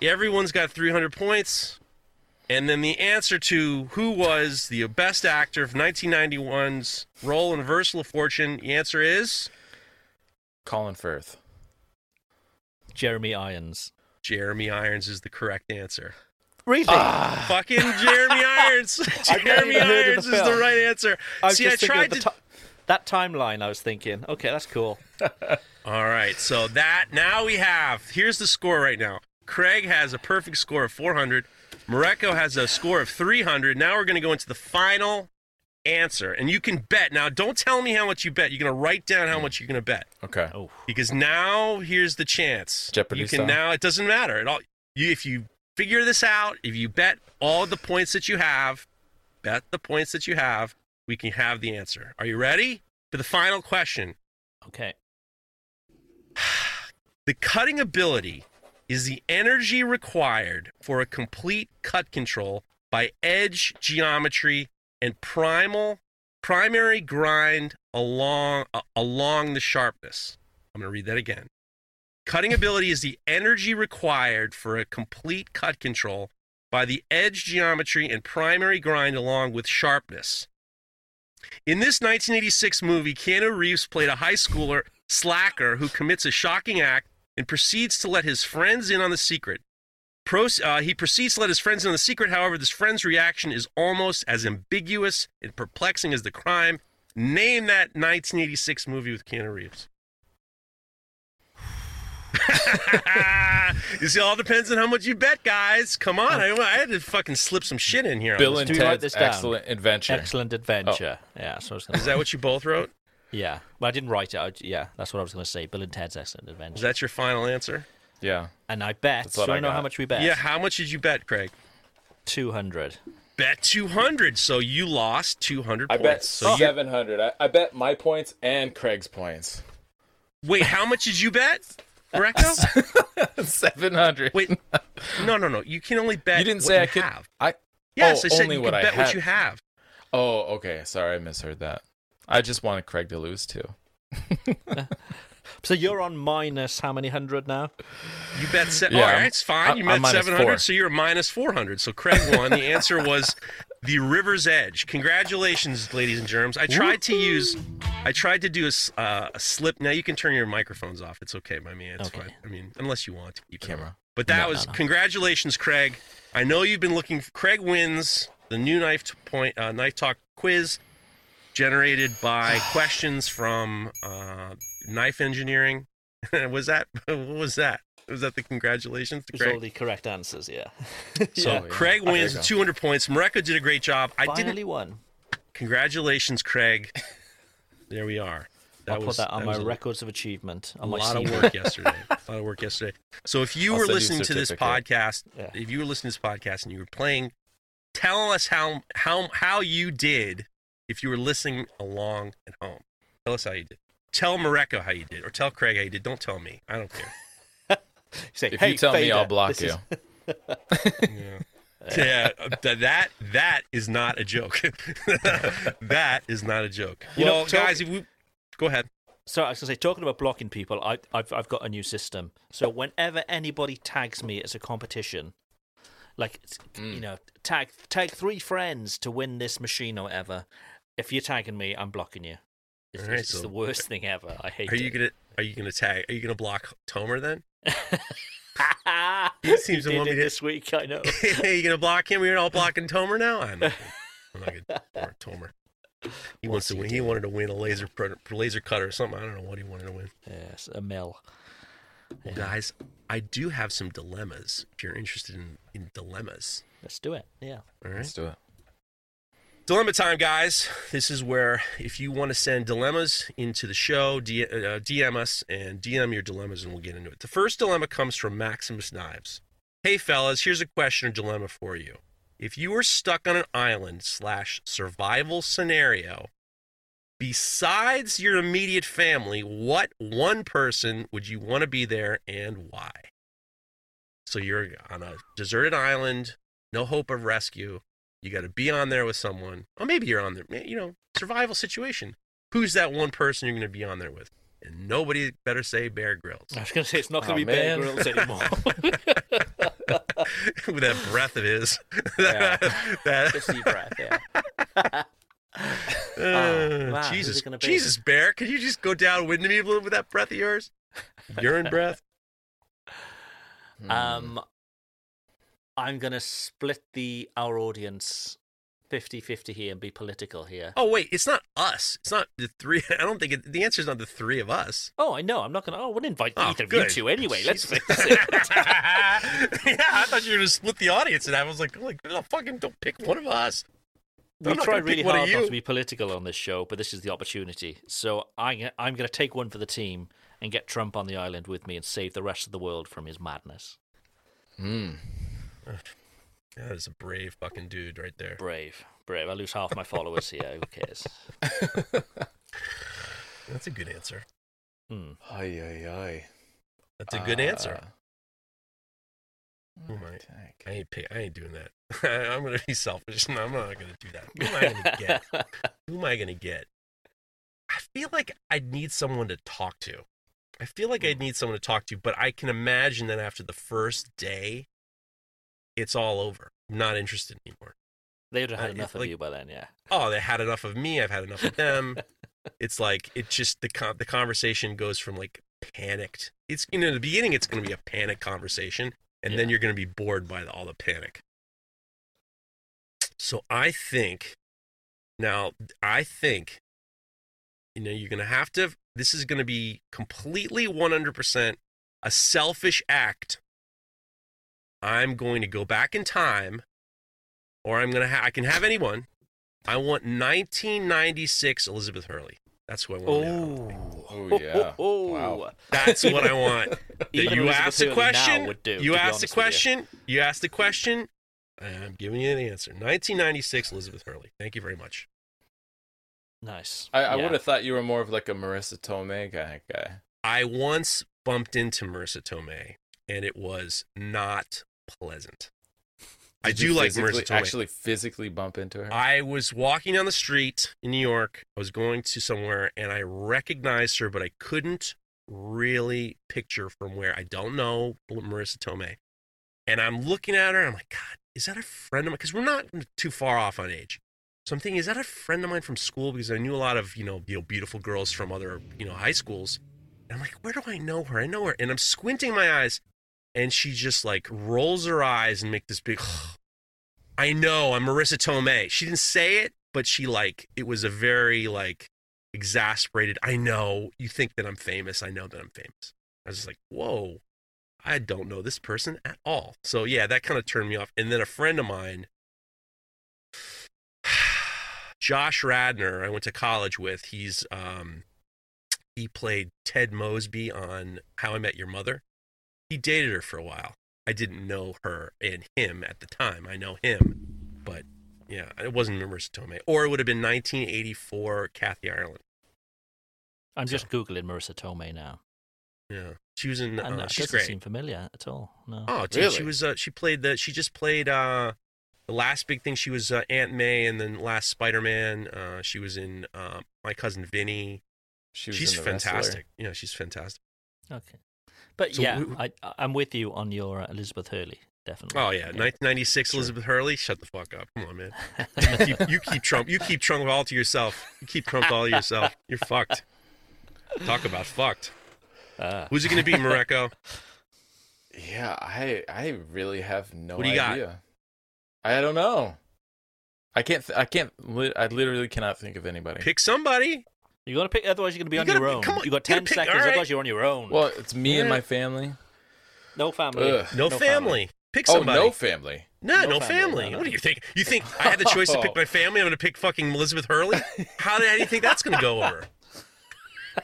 Everyone's got 300 points. And then the answer to who was the best actor of 1991's role in Reversal of Fortune, the answer is Colin Firth. Jeremy Irons. Jeremy Irons is the correct answer. Really? Ah. Fucking Jeremy Irons. Jeremy even heard of Irons the is the right answer. I See, I tried to. ti- that timeline. I was thinking, okay, that's cool. All right, so that now we have. Here's the score right now. Craig has a perfect score of 400. Mareko has a score of 300. Now we're going to go into the final answer, and you can bet. Now, don't tell me how much you bet. You're going to write down how hmm. much you're going to bet Okay. Oh, because now here's the chance. Jeopardy You can style? now. It doesn't matter at all. You, if you figure this out, if you bet all the points that you have, bet the points that you have, we can have the answer. Are you ready for the final question? okay. The cutting ability is the energy required for a complete cut control by edge geometry and primal primary grind along uh, along the sharpness. I'm going to read that again. Cutting ability is the energy required for a complete cut control by the edge geometry and primary grind along with sharpness. In this 1986 movie, Keanu Reeves played a high schooler slacker who commits a shocking act and proceeds to let his friends in on the secret. Pros- uh, he proceeds to let his friends in on the secret. However, this friend's reaction is almost as ambiguous and perplexing as the crime. Name that 1986 movie with Keanu Reeves. you see, it all depends on how much you bet, guys. Come on, I, I had to fucking slip some shit in here. on Bill and Do Ted's this down? Excellent Adventure. Excellent adventure. Yeah, so I was gonna Is that what you both wrote? Yeah, well, I didn't write it. I, yeah, that's what I was going to say. Bill and Ted's Excellent Adventure. Is that your final answer? Yeah. and I bet. That's So what I I know how much we bet. Yeah. How much did you bet, Craig? two hundred. Bet 200. So you lost 200 I points. bet so you, 700. I, I bet my points and Craig's points. wait, how much did you bet, Mareko? 700. Wait, no, no, no. You can only bet. you didn't what say you I could. have. I Yes, oh, I said only you what can I bet had. what you have. Oh, okay. Sorry, I misheard that. I just wanted Craig to lose too. So you're on minus how many hundred now? You bet. Se- Yeah, All I'm- it's fine. I'm- bet minus 700, so you're minus 400. So Craig won. the answer was the River's Edge. Congratulations, ladies and germs. I tried to use, I tried to do a, s- uh, a slip. Now you can turn your microphones off. It's okay by me. It's Okay. fine. I mean, unless you want to keep it. Camera. But that No, was no, no. congratulations, Craig. I know you've been looking. Craig wins the new knife t- point uh, knife talk quiz, generated by questions from uh, knife engineering. was that what was that? Was that the congratulations to was all the correct answers. Yeah. So Yeah. Craig wins go. 200 points. Mareko did a great job. I Finally didn't. won. Congratulations, Craig. There we are. I'll put that on my a- records of achievement a my lot of work yesterday. A lot of work yesterday. So if you I'll were send you listening to this podcast, Yeah. if you were listening to this podcast and you were playing, tell us how how how you did if you were listening along at home. Tell us how you did. Tell Mareko how you did, or tell Craig how you did. Don't tell me. I don't care. Say, If hey, you tell me, I'll block you. is- Yeah. Yeah, th- that that is not a joke. that is not a joke. You know, well, talk- guys, if we go ahead. So I was gonna say, talking about blocking people, I, I've I've got a new system. So whenever anybody tags me as a competition, like Mm. you know, tag tag three friends to win this machine or whatever. If you're tagging me, I'm blocking you. It's, All right, it's so- the worst thing ever. I hate Are you it. gonna Are you gonna tag? Are you gonna block Tomer then? he seems to did want me it to- this week. I know. Are you gonna block him? We're all blocking Tomer now. I'm not. I'm not gonna block Tomer. He wants to he win. He wanted to win a laser pro- laser cutter or something. I don't know what he wanted to win. yes, a mill. Well, guys, I do have some dilemmas. If you're interested in, in dilemmas, Let's do it. Yeah. all right. Let's do it. Dilemma time, guys. This is where if you want to send dilemmas into the show, D- uh, DM us and DM your dilemmas, and we'll get into it. The first dilemma comes from Maximus Knives. Hey, fellas, here's a question or dilemma for you. If you were stuck on an island slash survival scenario, besides your immediate family, what one person would you want to be there and why? So you're on a deserted island, no hope of rescue. You got to be on there with someone. Or maybe you're on there, you know, survival situation. Who's that one person you're going to be on there with? And nobody better say Bear Grylls. I was going to say it's not Oh, going to be Bear man. Grylls anymore. with that breath of his. Yeah. that, Just deep breath. Yeah. Uh, man, who's Jesus, it gonna be? Jesus, Bear, can you just go downwind to me a little with that breath of yours? Urine breath. Um, I'm going to split the our audience 50-50 here and be political here. Oh wait, it's not us. It's not the three. I don't think it, the answer is not the three of us. Oh, I know. I'm not going to. Oh, I wouldn't invite Oh, either of you two anyway. Let's fix it. yeah, I thought you were gonna split the audience, and I was like, like, no, fucking, don't pick one of us. we I'm try gonna really hard not to be political on this show, but this is the opportunity. So I, I'm going to take one for the team and get Trump on the island with me and save the rest of the world from his madness. Hmm. That is a brave fucking dude right there. Brave, brave. I lose half my followers here. Who cares? That's a good answer. Hmm. Ay, ay, ay. That's a good answer. Uh, Who am I? take? I ain't pay, I ain't doing that. I'm gonna be selfish. No, I'm not gonna do that. Who am I gonna get? Who am I gonna get? I feel like I need someone to talk to. I feel like I need someone to talk to, but I can imagine that after the first day, it's all over. I'm not interested anymore. They would have had enough of like- you by then, yeah. Oh, they had enough of me. I've had enough of them. it's like it just the con- the conversation goes from like panicked. It's you know in the beginning it's going to be a panic conversation, and then you're going to be bored by the, all the panic. So I think now I think you know you're going to have to. This is going to be completely 100% a selfish act. I'm going to go back in time, or I'm going to ha- I can have anyone. I want 1996 Elizabeth Hurley. That's who I want. now. Oh, yeah. Oh. Wow. That's what I want. You Elizabeth asked a question. do, you be asked a honest with you. question. You asked a question. I'm giving you the answer. 1996 Elizabeth Hurley. Thank you very much. Nice. I, I Yeah. would have thought you were more of like a Marisa Tomei guy. guy. I once bumped into Marisa Tomei, and it was not pleasant. I Did you do like Marisa Tomei. Actually, physically bump into her. I was walking down the street in New York. I was going to somewhere and I recognized her, but I couldn't really picture from where. I don't know Marisa Tomei. And I'm looking at her and I'm like, God, is that a friend of mine? Because we're not too far off on age. So I'm thinking, is that a friend of mine from school? Because I knew a lot of, you know, you know, beautiful girls from other, you know, high schools. And I'm like, where do I know her? I know her. And I'm squinting my eyes and she just like rolls her eyes and make this big I know I'm Marisa Tomei. She didn't say it, but she like it was a very like exasperated. I know you think that I'm famous. I know that I'm famous. I was just like, whoa, I don't know this person at all. So yeah, that kind of turned me off. And then a friend of mine, Josh Radnor, I went to college with. He's um, he played Ted Mosby on How I Met Your Mother. He dated her for a while. I didn't know her and him at the time. I know him, but yeah, it wasn't Marisa Tomei. Or it would have been 1984 Kathy Ireland. I'm just googling Marisa Tomei now, Yeah, she was in. and Uh, that she's doesn't great. seem familiar at all. No. Oh, dude, she was. Uh, she played the. She just played uh, the last big thing. She was uh, Aunt May, and then last Spider Man. Uh, she was in uh, My Cousin Vinny. She was She's in The Wrestler. Yeah, she's fantastic. Okay. But So yeah, we- I, I'm with you on your uh, Elizabeth Hurley, definitely. Oh yeah, 1996 Sure. Elizabeth Hurley. Shut the fuck up. Come on, man. you, keep, you keep Trump. You keep Trump all to yourself. You keep Trump all to yourself. You're fucked. Talk about fucked. Ah. Who's it going to be, Mareko? Yeah, I I really have no What do you got? idea. I don't know. I can't. Th- I can't. Li- I literally cannot think of anybody. Pick somebody. You got to pick, otherwise you're going to be You on your pick- own. come on, you got gotta ten pick- seconds, all right. otherwise you're on your own. Well, it's me and my family. no family. Ugh. No, family. Pick somebody. Oh, no family. No, No no, family, family. no, no. What do you think? You think I had the choice to pick my family? I'm going to pick fucking Elizabeth Hurley? How, did, how do you think that's going to go over?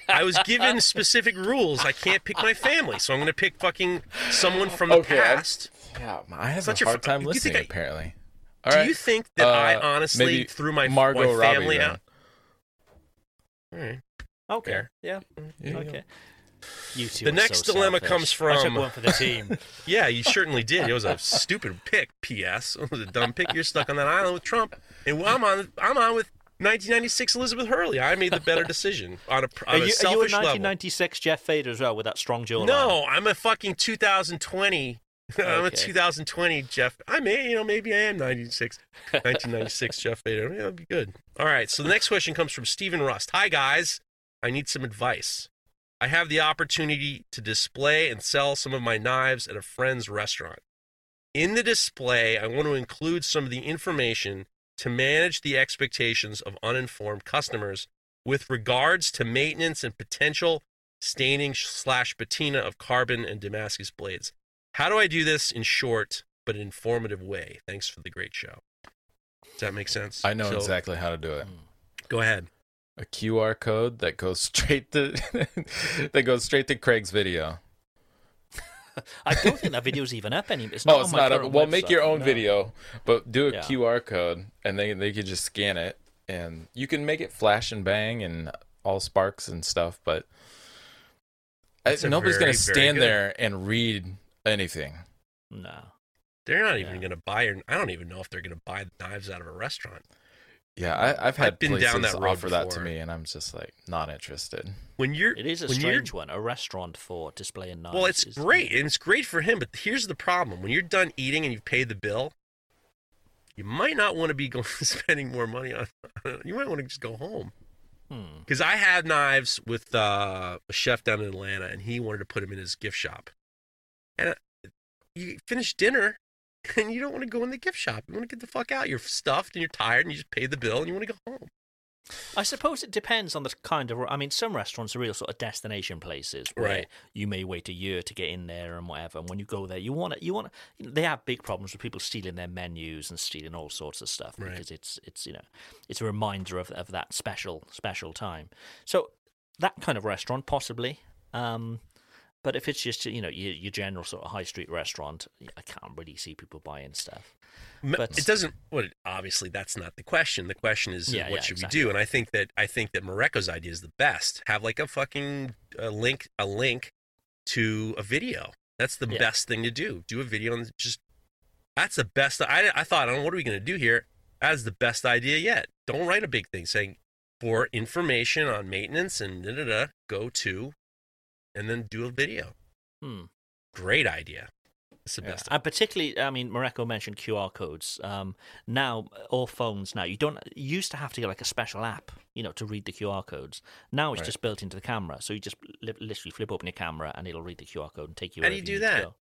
I was given specific rules. I can't pick my family, so I'm going to pick fucking someone from the Okay, I- past. Yeah, I have Such a a hard fu- time you listening. I- apparently. Do All right. you think that I Uh, honestly threw my, Margot my Robbie family then. out? Right. Okay. Fair. Yeah. Yeah. Okay. You two The next so dilemma selfish. comes I took from- one for the team. Yeah, you certainly did. It was a stupid pick. P.S. It was a dumb pick. You're stuck on that island with Trump, and I'm on. I'm on with 1996 Elizabeth Hurley. I made the better decision on a, on are, a you, are you a selfish level. 1996 Jeff Fader as well with that strong jawline? No, I'm a fucking 2020. I'm a 2020 Jeff. I may, you know, maybe I am 96, 1996 Jeff. Yeah, that'll be good. All right. So the next question comes from Stephen Rust. Hi guys, I need some advice. I have the opportunity to display and sell some of my knives at a friend's restaurant. In the display, I want to include some of the information to manage the expectations of uninformed customers with regards to maintenance and potential staining slash patina of carbon and Damascus blades. How do I do this in short but informative way? Thanks for the great show. Does that make sense? I know So, exactly how to do it. Go ahead. A QR code that goes straight to that goes straight to Craig's video. I don't think that video's even up anymore. It's not Oh, it's not. A, current well, make your own No. video, but do a Yeah. QR code, and they they could just scan it, and you can make it flash and bang and all sparks and stuff. But uh, I, nobody's very, gonna stand there and read anything. No. They're not even Yeah. going to buy your. I don't even know if they're going to buy knives out of a restaurant. Yeah, I, I've had I've been places down that road offer that to me, and I'm just like not interested. When you're, It is a strange one. A restaurant for displaying knives. Well, it's is- great, and it's great for him. But here's the problem: when you're done eating and you've paid the bill, you might not want to be going spending more money on. You might want to just go home. Hmm. Because I had knives with uh, a chef down in Atlanta, and he wanted to put them in his gift shop. And uh, you finish dinner, and you don't want to go in the gift shop. You want to get the fuck out. You're stuffed, and you're tired, and you just paid the bill, and you want to go home. I suppose it depends on the kind of. I mean, some restaurants are real sort of destination places where Right. you may wait a year to get in there and whatever. And when you go there, you want to. You want. You know, they have big problems with people stealing their menus and stealing all sorts of stuff Right. because it's it's you know it's a reminder of of that special special time. So that kind of restaurant possibly. Um, but if it's just you know your, your general sort of high street restaurant, I can't really see people buying stuff. But- it doesn't. Well, obviously, that's not the question. The question is, Yeah, what yeah, should exactly. we do? And I think that I think that Mareko's idea is the best. Have like a fucking a link, a link to a video. That's the Yeah. best thing to do. Do a video and just. That's the best. I I thought, oh, what are we gonna do here? That is the best idea yet. Don't write a big thing saying for information on maintenance and da da da. Go to, and then do a video. Hmm. Great idea. It's the Yeah. best. And particularly, I mean, Mareko mentioned QR codes. Um, now, all phones now, you don't you used to have to get like a special app, you know, to read the QR codes. Now it's Right. just built into the camera, so you just li- literally flip open your camera and it'll read the QR code and take you. How do you wherever do need to that? go.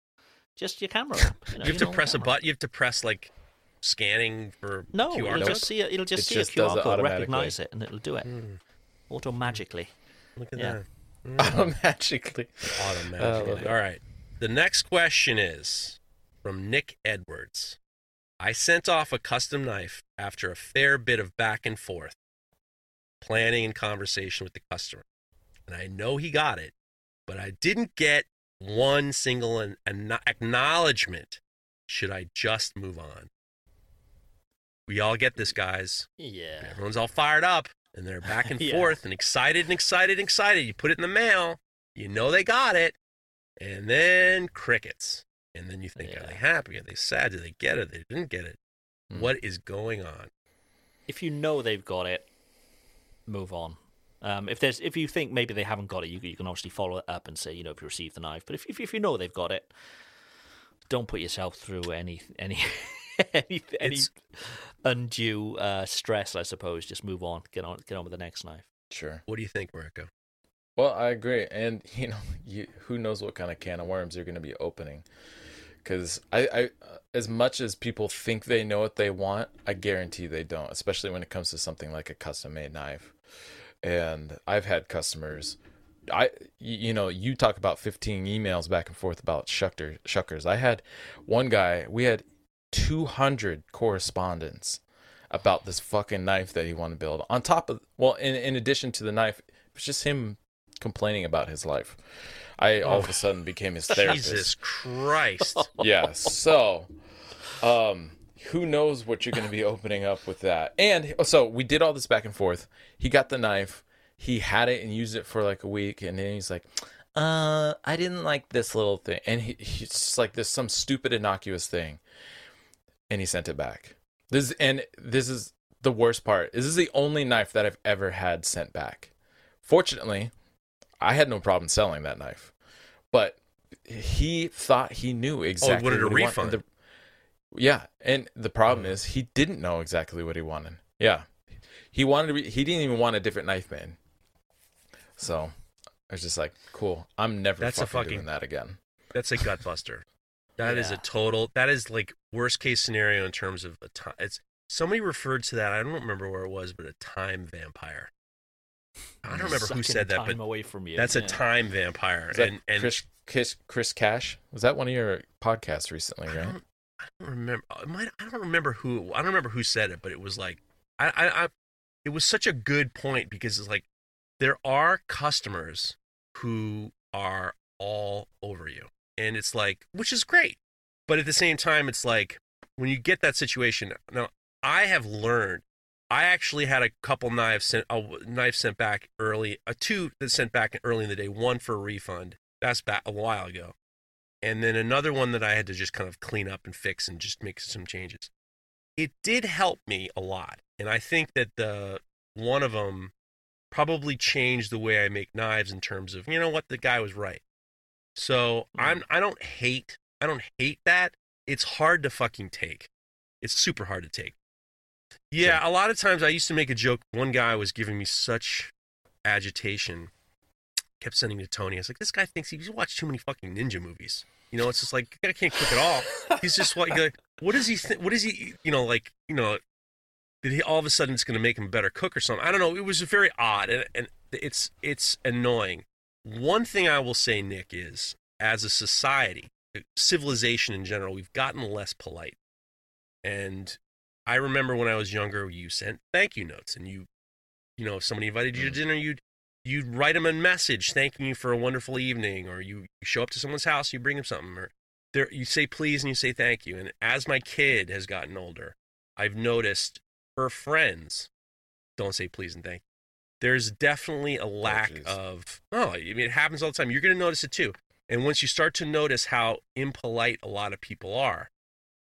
Just your camera. You, know, you have to your press a button. You have to press like scanning for No, QR it'll code. just see a, it'll just It see just a QR code, recognize it, and it'll do it Hmm, auto magically. look at Yeah. that. Automatically. Automatically. Oh. All right. The next question is from Nick Edwards. I sent off a custom knife after a fair bit of back and forth, planning and conversation with the customer. And I know he got it, but I didn't get one single an, an acknowledgement. Should I just move on? We all get this, guys. Yeah. Everyone's all fired up and they're back and Yeah. forth and excited and excited and excited. You put it in the mail, you know they got it, and then crickets. And then you think, are they happy? Are they sad? Did they get it? They didn't get it. Hmm. What is going on? if you know they've got it, move on. Um, if there's if you think maybe they haven't got it, you, you can obviously follow it up and say you know if you received the knife. But if if, if you know they've got it, don't put yourself through any any any, any undue uh, stress. I suppose just move on. Get on get on with the next knife. Sure. What do you think, Mareko? Well, I agree, and you know, you, who knows what kind of can of worms you're going to be opening? Because I, I, uh, as much as people think they know what they want, I guarantee they don't. Especially when it comes to something like a custom-made knife. and I've had customers. I you know you talk about 15 emails back and forth about shucker shuckers. I had one guy. We had 200 correspondence about this fucking knife that he wanted to build. On top of well, in in addition to the knife, it was just him complaining about his life. I all of a sudden became his therapist. Jesus Christ. yeah. So, um, who knows what you're going to be opening up with that? And so we did all this back and forth. He got the knife. He had it and used it for like a week, and then he's like, "Uh, I didn't like this little thing," and he, he's just like this some stupid innocuous thing, and he sent it back. This and this is the worst part. This is the only knife that I've ever had sent back. Fortunately, I had no problem selling that knife, but he thought he knew oh, exactly wanted a what he wanted. refund. The- yeah, and the problem mm. is he didn't know exactly what he wanted. Yeah, he wanted to. Be, he didn't even want a different knife man. So I was just like, cool. I'm never That's a fucking, fucking- doing that again. That's a gut buster. That is Yeah. a total. That is like worst case scenario in terms of a time. It's somebody referred to that. I don't remember where it was, but a time vampire. I don't remember who said that, but away from you. that's a time vampire. Is and and Chris, Chris Chris Cash? Was that one of your podcasts recently? I Right? don't, I don't remember. Uh, it might, I don't remember who. I don't remember who said it, but it was like, I, I, I, it was such a good point because it's like, there are customers who are all over you, and it's like, which is great, but at the same time, it's like when you get that situation. Now, I have learned. I actually had a couple knives sent, a knife sent back early, a two that sent back early in the day, one for a refund. That's back a while ago and then another one that I had to just kind of clean up and fix and just make some changes. It did help me a lot, and I think that the one of them probably changed the way I make knives in terms of you know what the guy was right. So hmm. I'm I don't hate I don't hate that. It's hard to fucking take. It's super hard to take. Yeah, a lot of times I used to make a joke. One guy was giving me such agitation kept sending to Tony. I was like, this guy thinks he's watched too many fucking ninja movies. You know, it's just like I can't cook at all. He's just like, what does he think? What is he? You know, like you know, did he all of a sudden it's going to make him a better cook or something? I don't know. It was very odd, and, and it's it's annoying. One thing I will say, Nick, is as a society, uh, civilization in general, we've gotten less polite. And I remember when I was younger, you sent thank you notes, and you, you know, if somebody invited you to mm. dinner, you'd you'd write them a message thanking you for a wonderful evening, or you, you show up to someone's house, you bring them something, or there you say please and you say thank you. And as my kid has gotten older, I've noticed her friends don't say please and thank you. There's definitely a lack of oh, I mean it happens all the time. You're gonna notice it too. And once you start to notice how impolite a lot of people are,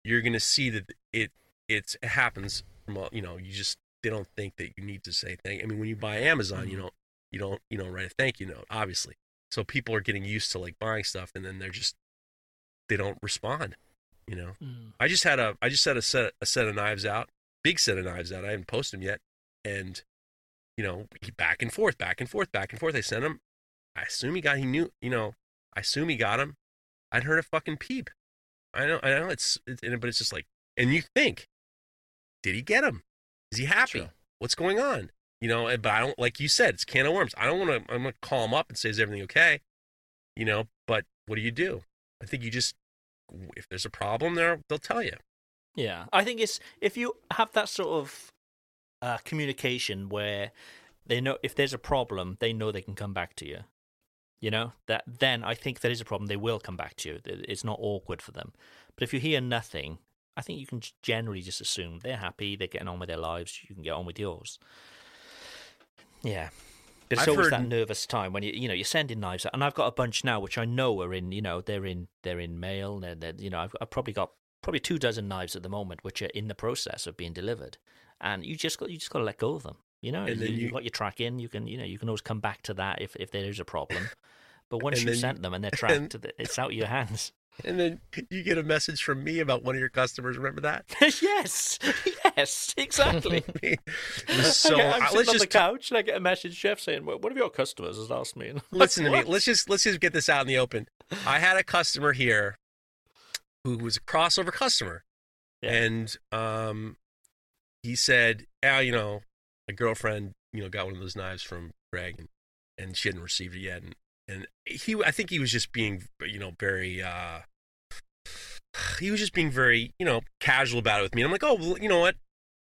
you're gonna see that it it's, it happens from all- you know you just they don't think that you need to say thank. I mean when you buy Amazon, you don't you don't you don't write a thank you note obviously. So people are getting used to like buying stuff and then they're just they don't respond. You know. Mm. I just had a I just had a set a set of knives out, big set of knives out. I haven't posted them yet, and you know back and forth, back and forth, back and forth. I sent him. I assume he got he knew you know. I assume he got him. I'd heard a fucking peep. I know I know it's, it's but it's just like and you think, did he get him? Is he happy? Sure. What's going on? You know, but I don't like you said it's a can of worms. I don't want to. I'm gonna call him up and say is everything okay? You know, but what do you do? I think you just if there's a problem there, they'll tell you. Yeah, I think it's if you have that sort of uh, communication where they know if there's a problem, they know they can come back to you. You know that then I think there is a problem, they will come back to you. It's not awkward for them. But if you hear nothing, I think you can generally just assume they're happy, they're getting on with their lives. You can get on with yours. Yeah. But it's I've always heard- that nervous time when you you know you're sending knives out, and I've got a bunch now which I know are in you know they're in they're in mail. They're, they're you know I've, I've probably got probably two dozen knives at the moment which are in the process of being delivered, and you just got you just got to let go of them. You know, And you, you got your track in. You can you know you can always come back to that if if there is a problem. But once you've sent them and they're and- tracked, it's out of your hands. And then you get a message from me about one of your customers. Remember that? yes, yes, exactly. So. I get, I'm uh, sitting on the couch and I get a message, Jeff, saying, well, "One of your customers has asked me." And listen to me. Let's just let's just get this out in the open. I had a customer here who was a crossover customer, Yeah. and um, he said, "Ah, you know, my girlfriend you know got one of those knives from Greg, and, and she hadn't received it yet, and and he I think he was just being you know very. uh he was just being very, you know, casual about it with me. I'm like, oh, well, you know what?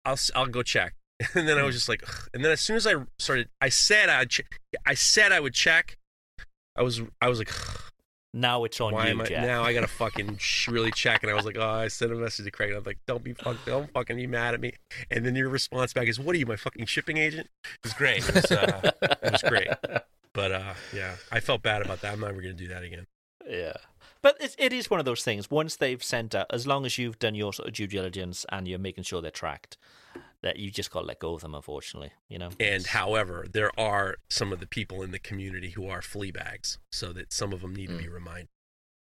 I'll I'll go check. And then I was just like, Ugh. and then as soon as I started, I said I'd ch- I said I would check. I was I was like, Ugh, Now it's on why you, am I Jeff. now? I gotta fucking really check. And I was like, oh, I sent a message to Craig. And I was like, don't be fuck, don't fucking be mad at me. And then your response back is, what are you, my fucking shipping agent? It was great. It was, uh, it was great. But uh, yeah, I felt bad about that. I'm never gonna do that again. Yeah. But it, it is one of those things. Once they've sent out, as long as you've done your sort of due diligence and you're making sure they're tracked, that you just got to let go of them, unfortunately. You know? And however, there are some of the people in the community who are flea bags, so that some of them need to be reminded.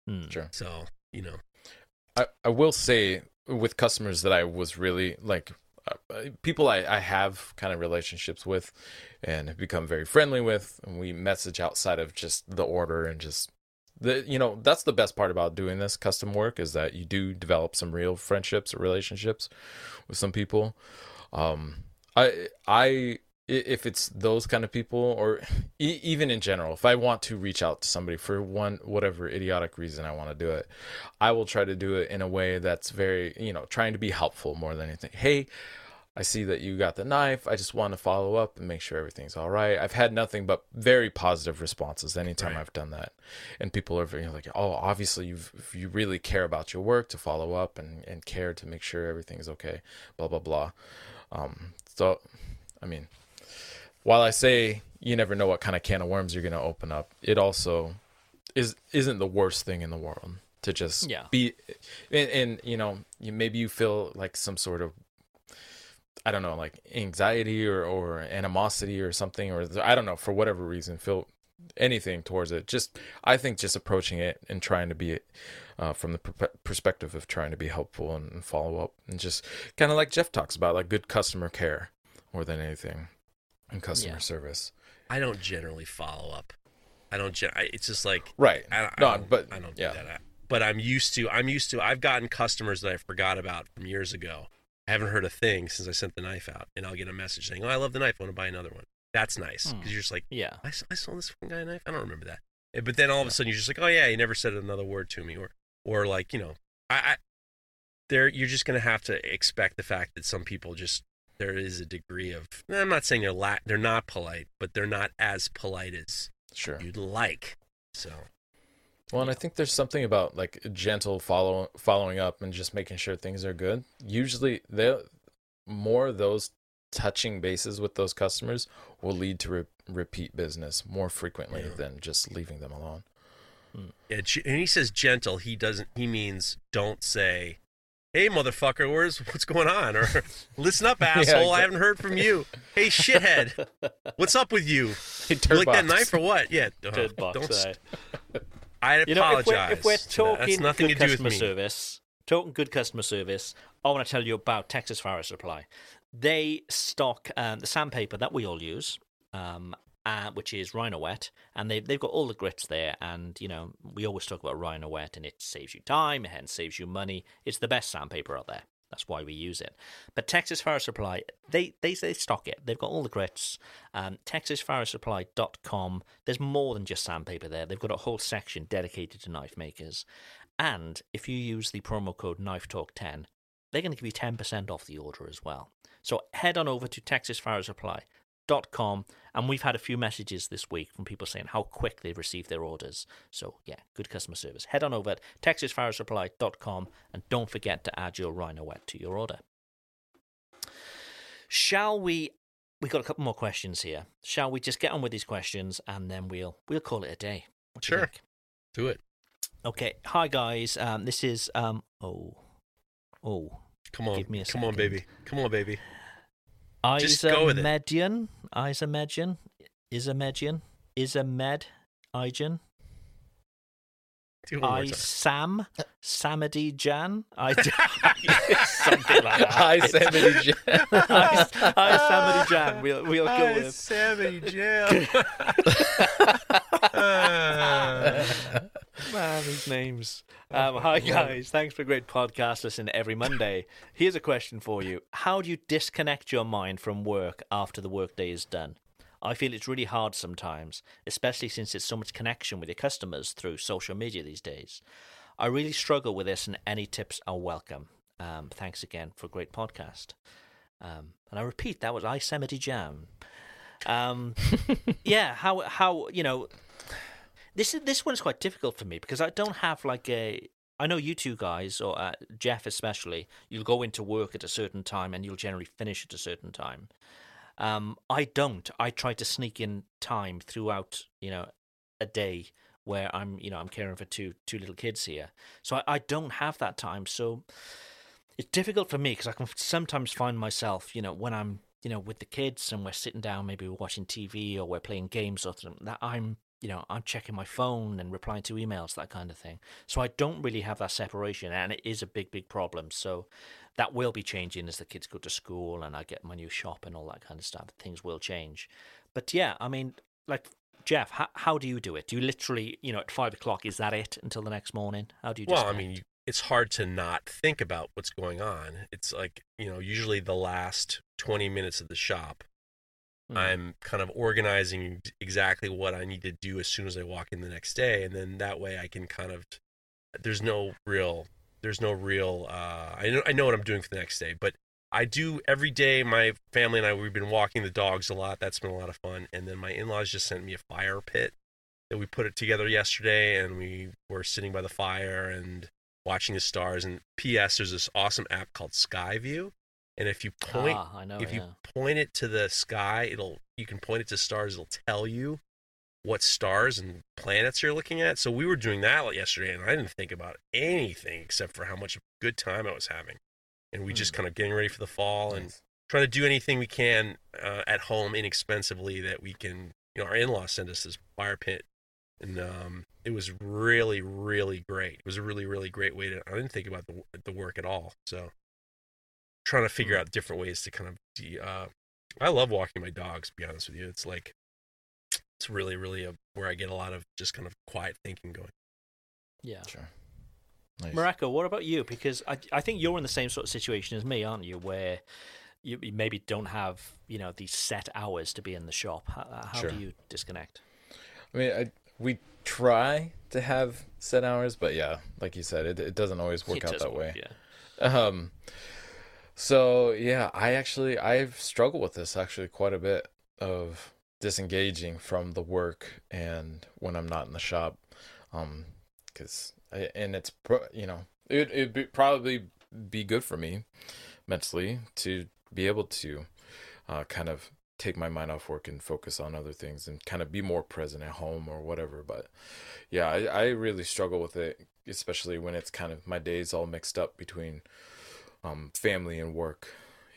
Hmm. Sure. So you know, I, I will say with customers that I was really like uh, people I, I have kind of relationships with and have become very friendly with and we message outside of just the order and just the you know that's the best part about doing this custom work is that you do develop some real friendships or relationships with some people um i i if it's those kind of people or e- even in general if i want to reach out to somebody for one whatever idiotic reason i want to do it i will try to do it in a way that's very you know trying to be helpful more than anything hey I see that you got the knife. I just want to follow up and make sure everything's all right. I've had nothing but very positive responses anytime Right. I've done that, and people are very like, "Oh, obviously you you really care about your work to follow up and and care to make sure everything's okay." Blah blah blah. Um, so, I mean, while I say you never know what kind of can of worms you're going to open up, it also is isn't the worst thing in the world to just Yeah. be and, and you know you maybe you feel like some sort of I don't know, like anxiety or, or animosity or something, or I don't know, for whatever reason, feel anything towards it. Just, I think just approaching it and trying to be, uh, from the per- perspective of trying to be helpful and, and follow up and just kind of like Jeff talks about, like good customer care more than anything and customer Yeah. service. I don't generally follow up. I don't. Gen- I, it's just like Right. I, I no, don't, but I don't yeah. do that. I- but I'm used to. I'm used to. I've gotten customers that I forgot about from years ago. I haven't heard a thing since I sent the knife out, and I'll get a message saying, "Oh, I love the knife. I want to buy another one." That's nice because Hmm. you're just like, Yeah. I saw this fucking guy a knife. I don't remember that. Eh, But then all of a sudden you're just like, oh yeah, he never said another word to me, or or like you know, I, I there you're just gonna have to expect the fact that some people just there is a degree of. I'm not saying they're la- they're not polite, but they're not as polite as Sure. you'd like. So Well, and I think there's something about like gentle follow following up and just making sure things are good. Usually, they more those touching bases with those customers will lead to re- repeat business more frequently Yeah. than just leaving them alone. Yeah, ge- and he says gentle. He doesn't. He means don't say. Hey motherfucker, where's what's going on? Or listen up, asshole. I exactly. haven't heard from you. Hey shithead, what's up with you? Hey, You like that knife or what? Yeah, uh, box, don't. eh? I You know, if apologize. we're, if we're talking That's nothing good to do with customer me. service, talking good customer service, I want to tell you about Texas Fire Supply. They stock um, the sandpaper that we all use, um, uh, which is Rhino Wet, and they've they've got all the grits there. And you know, we always talk about Rhino Wet, and it saves you time, and saves you money. It's the best sandpaper out there. That's why we use it. But Texas Fire Supply, they, they, they stock it. They've got all the grits. Um, TexasFireSupply.com. There's more than just sandpaper there. They've got a whole section dedicated to knife makers. And if you use the promo code KnifeTalk10, they're going to give you 10% off the order as well. So head on over to TexasFireSupply.com. And we've had a few messages this week from people saying how quick they've received their orders. So, yeah, good customer service. Head on over at TexasFireSupply.com and don't forget to add your Rhino Wet to your order. Shall we? We've got a couple more questions here. Shall we just get on with these questions and then we'll we'll call it a day? What Sure. think? Do it. Okay. Hi guys. Um, this is um. Oh. Oh. Come on. Give me a Come on, baby. Come on, baby. Isa Just go with it. Median. Isa Median. Isa Median. Isa Med. Ijan. Do it one I. Sam. Samadi Jan. I something like that. Hi, Sammy J. I, I Samadi Jan. We'll we'll go Hi, with. Sammy Jam. Man, man, these names. Um, hi, guys. Thanks for a great podcast. Listen every Monday. Here's a question for you How do you disconnect your mind from work after the workday is done? I feel it's really hard sometimes, especially since it's so much connection with your customers through social media these days. I really struggle with this, and any tips are welcome. Um, thanks again for a great podcast. Um, and I repeat, that was Isemity Jam. Um, yeah, how how you know this is this one's quite difficult for me because I don't have like a. I know you two guys, or uh, Jeff especially, you'll go into work at a certain time and you'll generally finish at a certain time. Um, I don't. I try to sneak in time throughout, you know, a day where I'm, you know, I'm caring for two two little kids here. So I, I don't have that time. So it's difficult for me because I can sometimes find myself, you know, when I'm, you know, with the kids and we're sitting down, maybe we're watching TV or we're playing games or something, that I'm you know, I'm checking my phone and replying to emails, that kind of thing. So I don't really have that separation, and it is a big, big problem. So that will be changing as the kids go to school and I get my new shop and all that kind of stuff. Things will change. But yeah, I mean, like Jeff, how, how do you do it? Do you literally, you know, at five o'clock, is that it until the next morning? How do you? Well, I mean, it's hard to not think about what's going on. It's like you know, usually the last twenty minutes of the shop I'm kind of organizing exactly what I need to do as soon as I walk in the next day, and then that way I can kind of. There's no real. There's no real. Uh, I know I know what I'm doing for the next day, but I do every day. My family and I we've been walking the dogs a lot. That's been a lot of fun. And then my in-laws just sent me a fire pit that we put it together yesterday, and we were sitting by the fire and watching the stars. And P.S. There's this awesome app called Skyview and if you point ah, know, if yeah. you point it to the sky it'll you can point it to stars it'll tell you what stars and planets you're looking at so we were doing that yesterday and i didn't think about anything except for how much of good time i was having and we mm. just kind of getting ready for the fall nice. and trying to do anything we can uh, at home inexpensively that we can you know our in-laws sent us this fire pit and um, it was really really great it was a really really great way to i didn't think about the, the work at all so trying to figure mm. out different ways to kind of de- uh, I love walking my dogs. To be honest with you, it's like it's really, really a, where I get a lot of just kind of quiet thinking going. Yeah, sure. Nice. Mareko, what about you? Because I I think you're in the same sort of situation as me, aren't you? Where you, you maybe don't have you know these set hours to be in the shop. How, uh, how sure. do you disconnect? I mean, I, we try to have set hours, but yeah, like you said, it it doesn't always work it out that work, way. Yeah. Um, so yeah, I actually I've struggled with this actually quite a bit of disengaging from the work and when I'm not in the shop, um, because and it's you know it it'd be, probably be good for me mentally to be able to uh, kind of take my mind off work and focus on other things and kind of be more present at home or whatever. But yeah, I, I really struggle with it, especially when it's kind of my days all mixed up between um, family and work,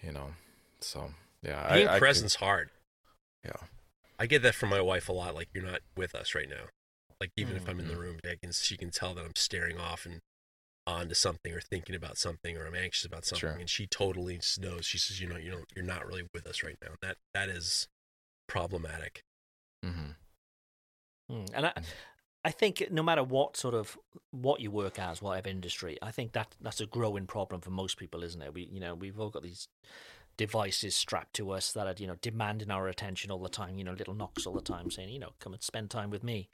you know. So yeah, being I, present's hard. Yeah, I get that from my wife a lot. Like you're not with us right now. Like even mm-hmm. if I'm in the room, I can she can tell that I'm staring off and on to something or thinking about something or I'm anxious about something, sure. and she totally knows. She says, you know, you know, you're not really with us right now. That that is problematic. Mm-hmm. Mm. And I, mm. I think no matter what sort of what you work as, whatever industry, I think that that's a growing problem for most people, isn't it? We, you know, we've all got these devices strapped to us that are, you know, demanding our attention all the time. You know, little knocks all the time saying, you know, come and spend time with me.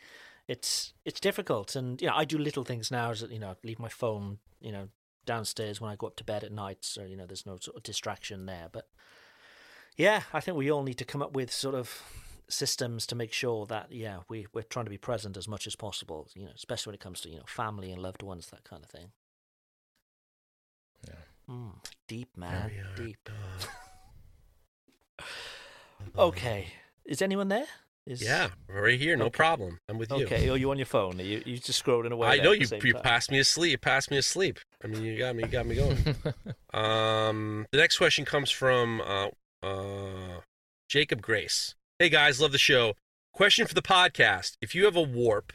It's it's difficult, and you know, I do little things now. As you know, leave my phone, you know, downstairs when I go up to bed at night, so you know, there's no sort of distraction there. But yeah, I think we all need to come up with sort of systems to make sure that yeah we we're trying to be present as much as possible you know especially when it comes to you know family and loved ones that kind of thing. Yeah. Mm, deep man. Deep. okay. Is anyone there? Is yeah right here. No okay. problem. I'm with you. Okay. Are you on your phone? Are you you just scrolling away i know you you time? passed me asleep you passed me asleep. I mean you got me you got me going. Um the next question comes from uh uh jacob grace Hey guys, love the show. Question for the podcast. If you have a warp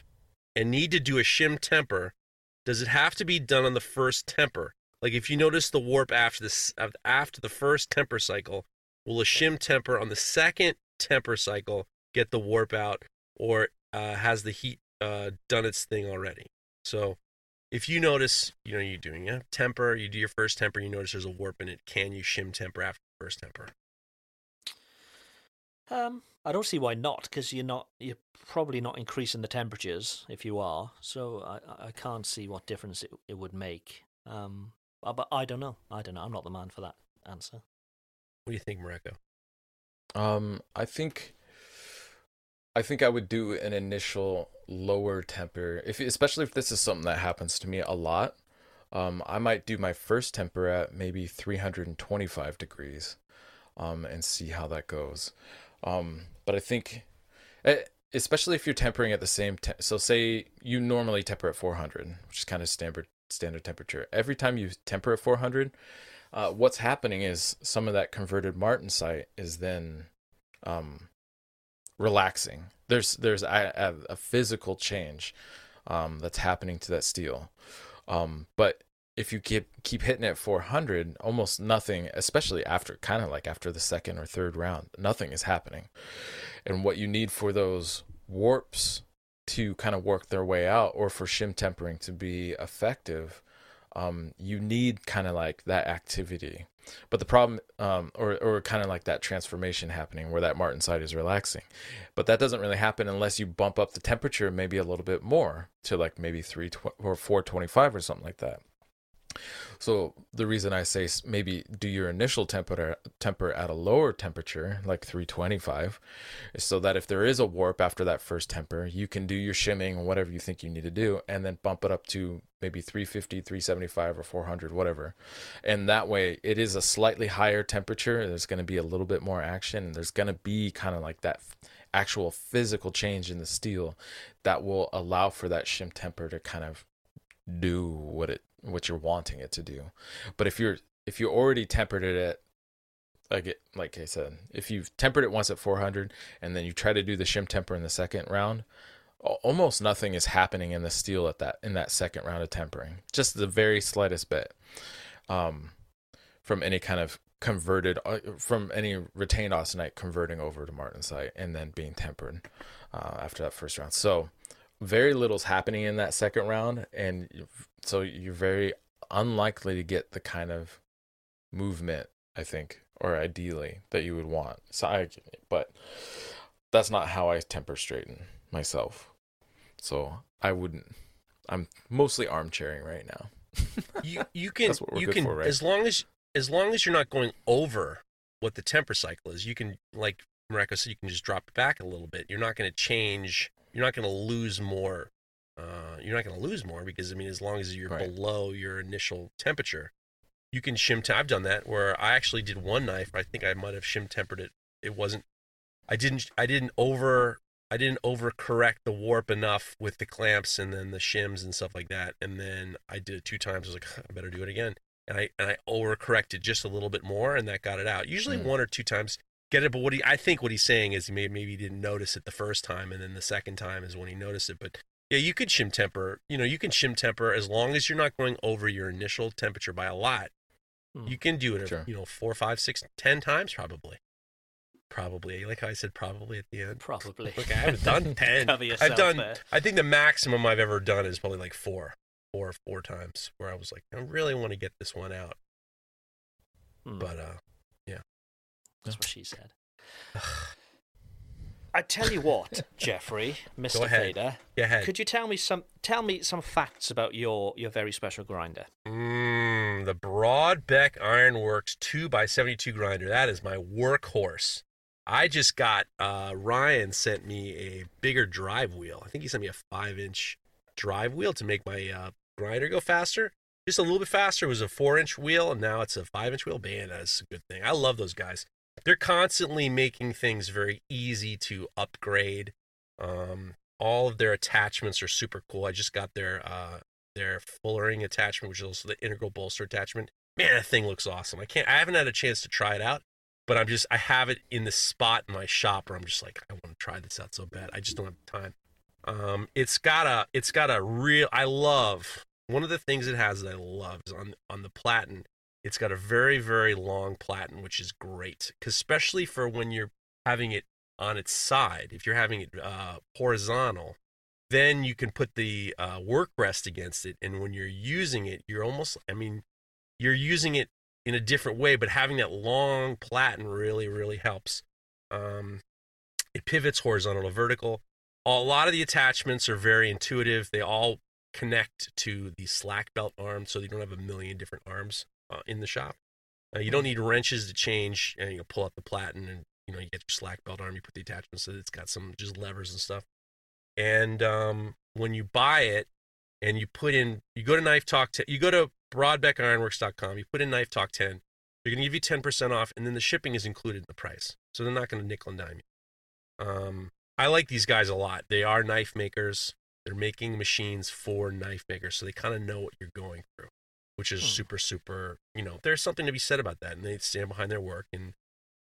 and need to do a shim temper, does it have to be done on the first temper? Like if you notice the warp after the after the first temper cycle, will a shim temper on the second temper cycle get the warp out, or uh, has the heat uh, done its thing already? So if you notice, you know, you're doing a temper, you do your first temper, you notice there's a warp in it, can you shim temper after the first temper? Um, I don't see why not, because you're not you're probably not increasing the temperatures if you are. So I I can't see what difference it it would make. Um, uh, but I don't know. I don't know. I'm not the man for that answer. What do you think, Mareko? Um, I think, I think I would do an initial lower temper, if especially if this is something that happens to me a lot. Um, I might do my first temper at maybe 325 degrees, um, and see how that goes. Um, but I think, eh, especially if you're tempering at the same, te- so say you normally temper at 400, which is kind of standard standard temperature. Every time you temper at 400, uh, what's happening is some of that converted martensite is then um, relaxing. There's there's a, a, a physical change um, that's happening to that steel. Um, but if you keep keep hitting at 400, almost nothing, especially after kind of like after the second or third round, nothing is happening. And what you need for those warps to kind of work their way out, or for shim tempering to be effective, um, you need kind of like that activity. But the problem, um, or or kind of like that transformation happening where that martensite is relaxing, but that doesn't really happen unless you bump up the temperature maybe a little bit more to like maybe three tw- or four twenty five or something like that. So the reason I say maybe do your initial temper temper at a lower temperature, like 325, is so that if there is a warp after that first temper, you can do your shimming, whatever you think you need to do, and then bump it up to maybe 350, 375, or 400, whatever. And that way, it is a slightly higher temperature. There's going to be a little bit more action. There's going to be kind of like that actual physical change in the steel that will allow for that shim temper to kind of do what it what you're wanting it to do. But if you're if you already tempered it at like like I said, if you've tempered it once at 400 and then you try to do the shim temper in the second round, almost nothing is happening in the steel at that in that second round of tempering. Just the very slightest bit. Um, from any kind of converted uh, from any retained austenite converting over to martensite and then being tempered uh, after that first round. So very little's happening in that second round, and so you're very unlikely to get the kind of movement I think, or ideally that you would want. So I, but that's not how I temper straighten myself. So I wouldn't. I'm mostly armchairing right now. you you can you can for, right? as long as as long as you're not going over what the temper cycle is, you can like Mareko said, you can just drop it back a little bit. You're not going to change. You're not going to lose more. Uh, you're not going to lose more because I mean, as long as you're right. below your initial temperature, you can shim. Te- I've done that where I actually did one knife. I think I might have shim tempered it. It wasn't. I didn't. I didn't over. I didn't overcorrect the warp enough with the clamps and then the shims and stuff like that. And then I did it two times. I was like, I better do it again. And I and I overcorrected just a little bit more, and that got it out. Usually mm. one or two times get it. But what he, I think what he's saying is maybe maybe he didn't notice it the first time, and then the second time is when he noticed it. But yeah, you could shim temper. You know, you can shim temper as long as you're not going over your initial temperature by a lot. Mm. You can do it, sure. you know, four, five, six, ten times probably. Probably, like I said, probably at the end. Probably. Look, I haven't done ten. I've done. There. I think the maximum I've ever done is probably like four, four, four times. Where I was like, I really want to get this one out. Mm. But uh, yeah, that's what she said. I tell you what, Jeffrey, Mister Fader, could you tell me some tell me some facts about your your very special grinder? Mm, the Brodbeck Ironworks two x seventy two grinder. That is my workhorse. I just got uh, Ryan sent me a bigger drive wheel. I think he sent me a five inch drive wheel to make my uh, grinder go faster. Just a little bit faster. It was a four inch wheel, and now it's a five inch wheel. Man, that's a good thing. I love those guys they're constantly making things very easy to upgrade. Um, all of their attachments are super cool. I just got their uh, their fullering attachment, which is also the integral bolster attachment. Man, that thing looks awesome. I can't. I haven't had a chance to try it out, but I'm just. I have it in the spot in my shop where I'm just like, I want to try this out so bad. I just don't have time. Um, it's got a. It's got a real. I love one of the things it has that I love is on on the platen it's got a very, very long platen, which is great, especially for when you're having it on its side. If you're having it uh, horizontal, then you can put the uh, work rest against it, and when you're using it, you're almost, I mean, you're using it in a different way, but having that long platen really, really helps. Um, it pivots horizontal to vertical. A lot of the attachments are very intuitive. They all connect to the slack belt arm, so you don't have a million different arms uh, in the shop. Uh, you don't need wrenches to change, and you pull out the platen, and you know you get your slack belt arm. You put the attachments, so it's got some just levers and stuff. And um, when you buy it, and you put in, you go to Knife Talk, t- you go to BrodbeckIronworks.com, you put in Knife Talk 10, they're going to give you 10% off, and then the shipping is included in the price. So they're not going to nickel and dime you. Um, I like these guys a lot. They are knife makers. They're making machines for knife makers, so they kind of know what you're going through, which is Hmm. super, super. You know, there's something to be said about that, and they stand behind their work, and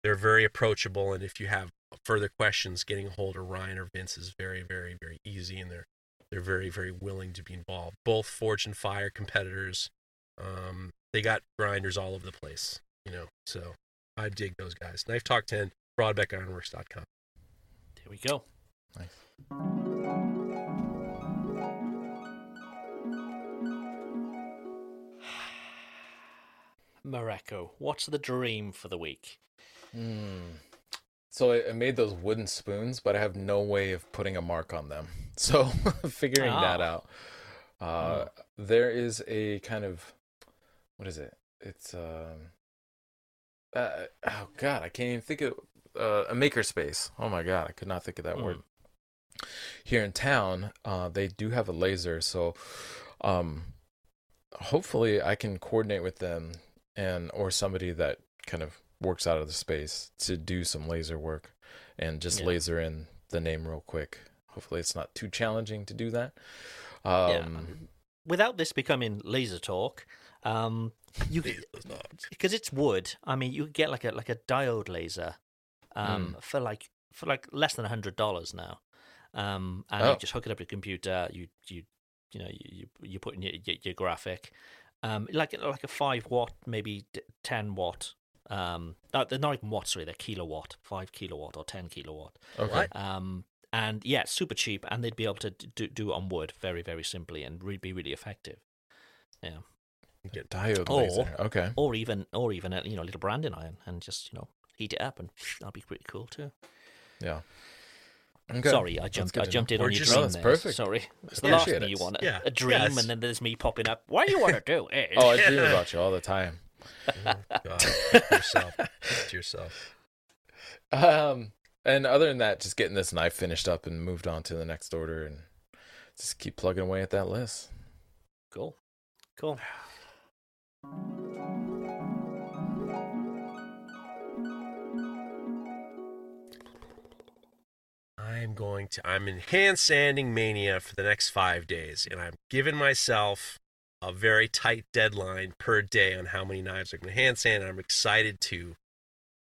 they're very approachable. And if you have further questions, getting a hold of Ryan or Vince is very, very, very easy, and they're they're very, very willing to be involved. Both Forged in Fire competitors. Um, they got grinders all over the place, you know. So I dig those guys. Knife Talk 10, BrodbeckIronworks.com. There we go. Nice. Mareko, what's the dream for the week? Hmm. So I, I made those wooden spoons, but I have no way of putting a mark on them. So figuring that Ah. out. Uh, There is a kind of what is it? It's um. Uh, oh God, I can't even think of uh, a makerspace. Oh my God, I could not think of that Hmm. word. Here in town, uh, they do have a laser, so um, hopefully I can coordinate with them and or somebody that kind of works out of the space to do some laser work and just Yeah. laser in the name real quick. Hopefully it's not too challenging to do that. Yeah. Um, Without this becoming laser talk, um, you because it's wood. I mean, you could get like a like a diode laser, um, for like for like less than a hundred dollars now. Um, and Oh. you just hook it up to your computer. You you you know you you, you put in your, your, your graphic, um, like like a five watt, maybe d- ten watt. Um, no, they're not even watts, sorry, they're kilowatt, five kilowatt or ten kilowatt. okay. Um, and yeah, super cheap, and they'd be able to do, do it on wood very, very simply, and really be really effective. Yeah, Get Diode Or- laser. Okay. or even, or even a you know little branding iron, and just you know heat it up, and that'd be pretty cool too. Yeah. Okay. Sorry, I That's jumped, I jumped know. in Or on your dream there. perfect. Sorry, it's the Yeah, last appreciate thing you want. Yeah, a dream, yes. and then there's me popping up. What do you want to do? Oh, I dream about you all the time. God, yourself. To yourself. Um, and other than that, just getting this knife finished up and moved on to the next order, and just keep plugging away at that list. cool, cool. I'm going to. I'm in hand sanding mania for the next five days, and I'm giving myself a very tight deadline per day on how many knives I'm going to hand sand. And I'm excited to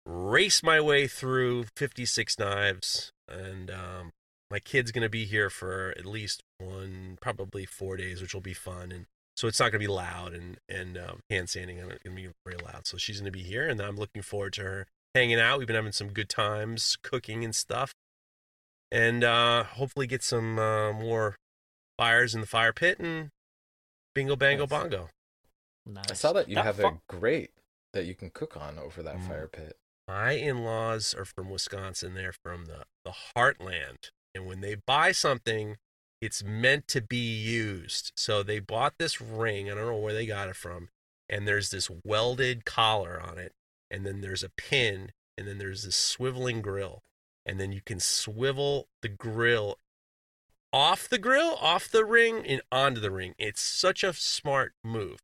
race my way through 56 knives, and um, my kid's going to be here for at least one, probably four days, which will be fun. And so it's not going to be loud, and and um, hand sanding isn't going to be very loud. So she's going to be here, and I'm looking forward to her hanging out. We've been having some good times cooking and stuff and uh, hopefully get some uh, more fires in the fire pit and bingo bango Nice. bongo. Nice. I saw that you have fu- a grate that you can cook on over that Mm. fire pit. My in-laws are from Wisconsin. They're from the the heartland, and when they buy something, it's meant to be used. So they bought this ring. I don't know where they got it from, and there's this welded collar on it, and then there's a pin, and then there's this swiveling grill, and then you can swivel the grill off the grill, off the ring, and onto the ring. It's such a smart move.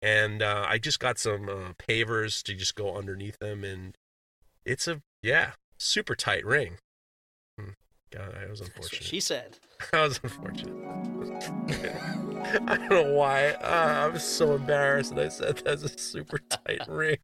And uh, I just got some uh, pavers to just go underneath them, and it's a yeah, super tight ring. Hmm. God, I was That's what unfortunate. she said. I was unfortunate. I don't know why. Uh, I was so embarrassed that I said that's a super tight ring.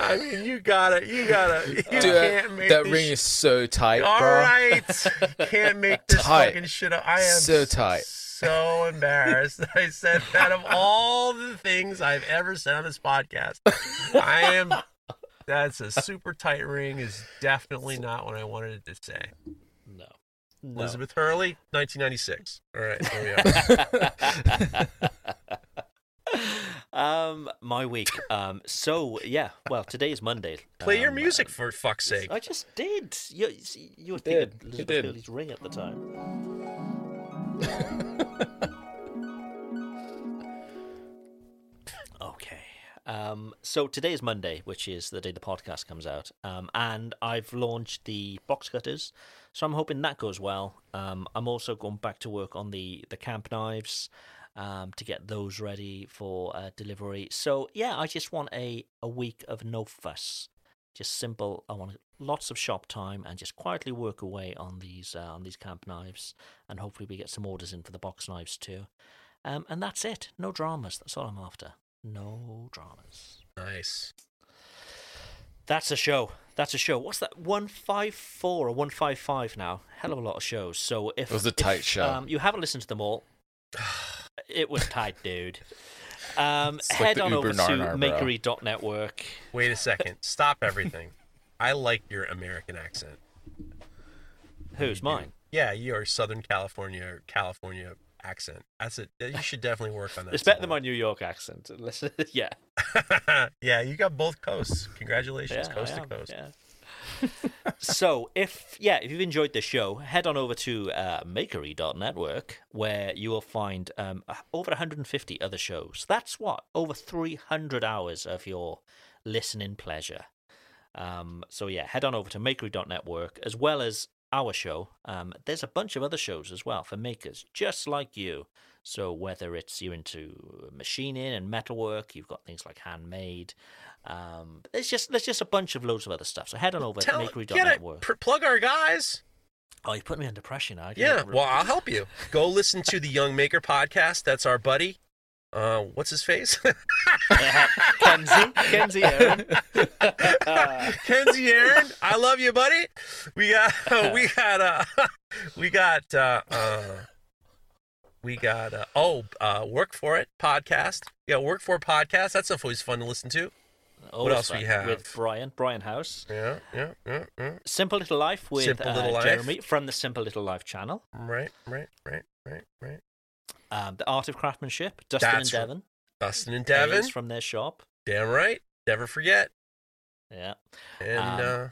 I mean, you gotta, you gotta, you Dude, can't that, make that this ring sh- is so tight, All bro. right, can't make this Tight. fucking shit up. I am So tight. so embarrassed I said that of all the things I've ever said on this podcast. I am. That's a super tight ring. Is definitely not what I wanted it to say. No. No. Elizabeth Hurley, 1996. All right, there we are. um, my week. Um, so yeah. Well, today is Monday. Play your Um, music for fuck's sake. I just did. You, you were did. thinking You Elizabeth did. Hurley's ring at the time. okay. Um, so today is Monday, which is the day the podcast comes out. Um, and I've launched the box cutters, so I'm hoping that goes well. Um, I'm also going back to work on the the camp knives. Um, to get those ready for uh, delivery. So yeah, I just want a, a week of no fuss just simple. I want lots of shop time and just quietly work away on these uh, on these camp knives, and hopefully we get some orders in for the box knives too. Um, and that's it. No dramas. That's all I'm after. No dramas. Nice. That's a show. That's a show. What's that? One five four or one five five now? Hell of a lot of shows. So if It was a tight if, show. um, you haven't listened to them all. it was tight, dude. Um, It's like head the on Uber over Narnar, to bro. makery.network. Wait a second. Stop everything. I like your American accent. Who's mine? Yeah, your Southern California California accent. That's it. You should definitely work on that. It's better some than my New York accent. Listen, yeah. yeah, you got both coasts. Congratulations, Yeah, coast I to am, coast. yeah. So if yeah, if you've enjoyed the show, head on over to uh, makery.network where you will find um, over 150 other shows. That's what over 300 hours of your listening pleasure. Um, so yeah, head on over to makery.network as well as our show. Um, there's a bunch of other shows as well for makers just like you. So whether it's you're into machining and metalwork, you've got things like handmade. Um, there's just there's just a bunch of loads of other stuff. So head on over to Tell, get it. makery.network. Pr- plug our guys. Oh, you put me under pressure now. I Yeah, didn't- well, I'll help you. Go listen to the Young Maker podcast. That's our buddy. Uh, what's his face? Kenzie, Kenzie Aaron. Kenzie Aaron. I love you, buddy. We got we got uh we got uh, uh we got uh, oh uh work for it podcast. Yeah, work for podcast. That's always fun to listen to. Always else we have? with Brian, Brian House. Yeah, yeah, yeah, yeah. Simple Little Life with Simple uh, Little Life. Jeremy from the Simple Little Life channel. Right, right, right, right, right. Um, the Art of Craftsmanship, Dustin That's and. Devon. Dustin and Devin. From their shop. Damn right. Never forget. Yeah. And Um, uh I don't know.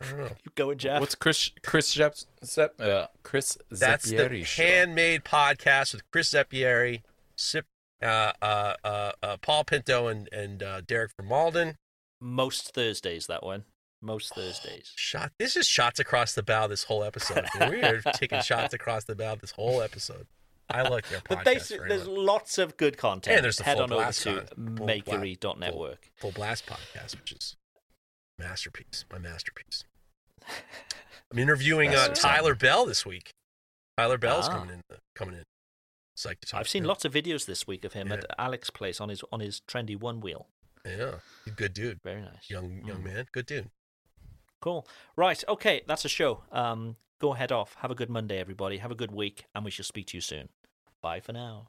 You going, Jeff? What's Chris Chris Zep, Zep, uh, Chris That's the Zeppieri show? handmade podcast with Chris Zeppieri, Sip, uh, uh, uh, uh, Paul Pinto, and and uh, Derek from Malden. Most Thursdays, that one. Most Thursdays. Shot. This is shots across the bow. This whole episode. we are taking shots across the bow. This whole episode. I like their podcast. But basically, there's much. lots of good content. And there's the Head full on over blast to con- full bla- makery.network. Full Blast podcast, which is masterpiece. My masterpiece. I'm interviewing uh, Tyler Bell this week. Tyler Bell's Ah. coming in. Coming in. Psyched to talk I've seen him. lots of videos this week of him Yeah. at Alex Place on his on his trendy one wheel. Yeah, good dude. Very nice. Young young Mm. man, good dude. Cool. Right. Okay. That's a show. Um, go head off. Have a good Monday, everybody. Have a good week, and we shall speak to you soon. Bye for now.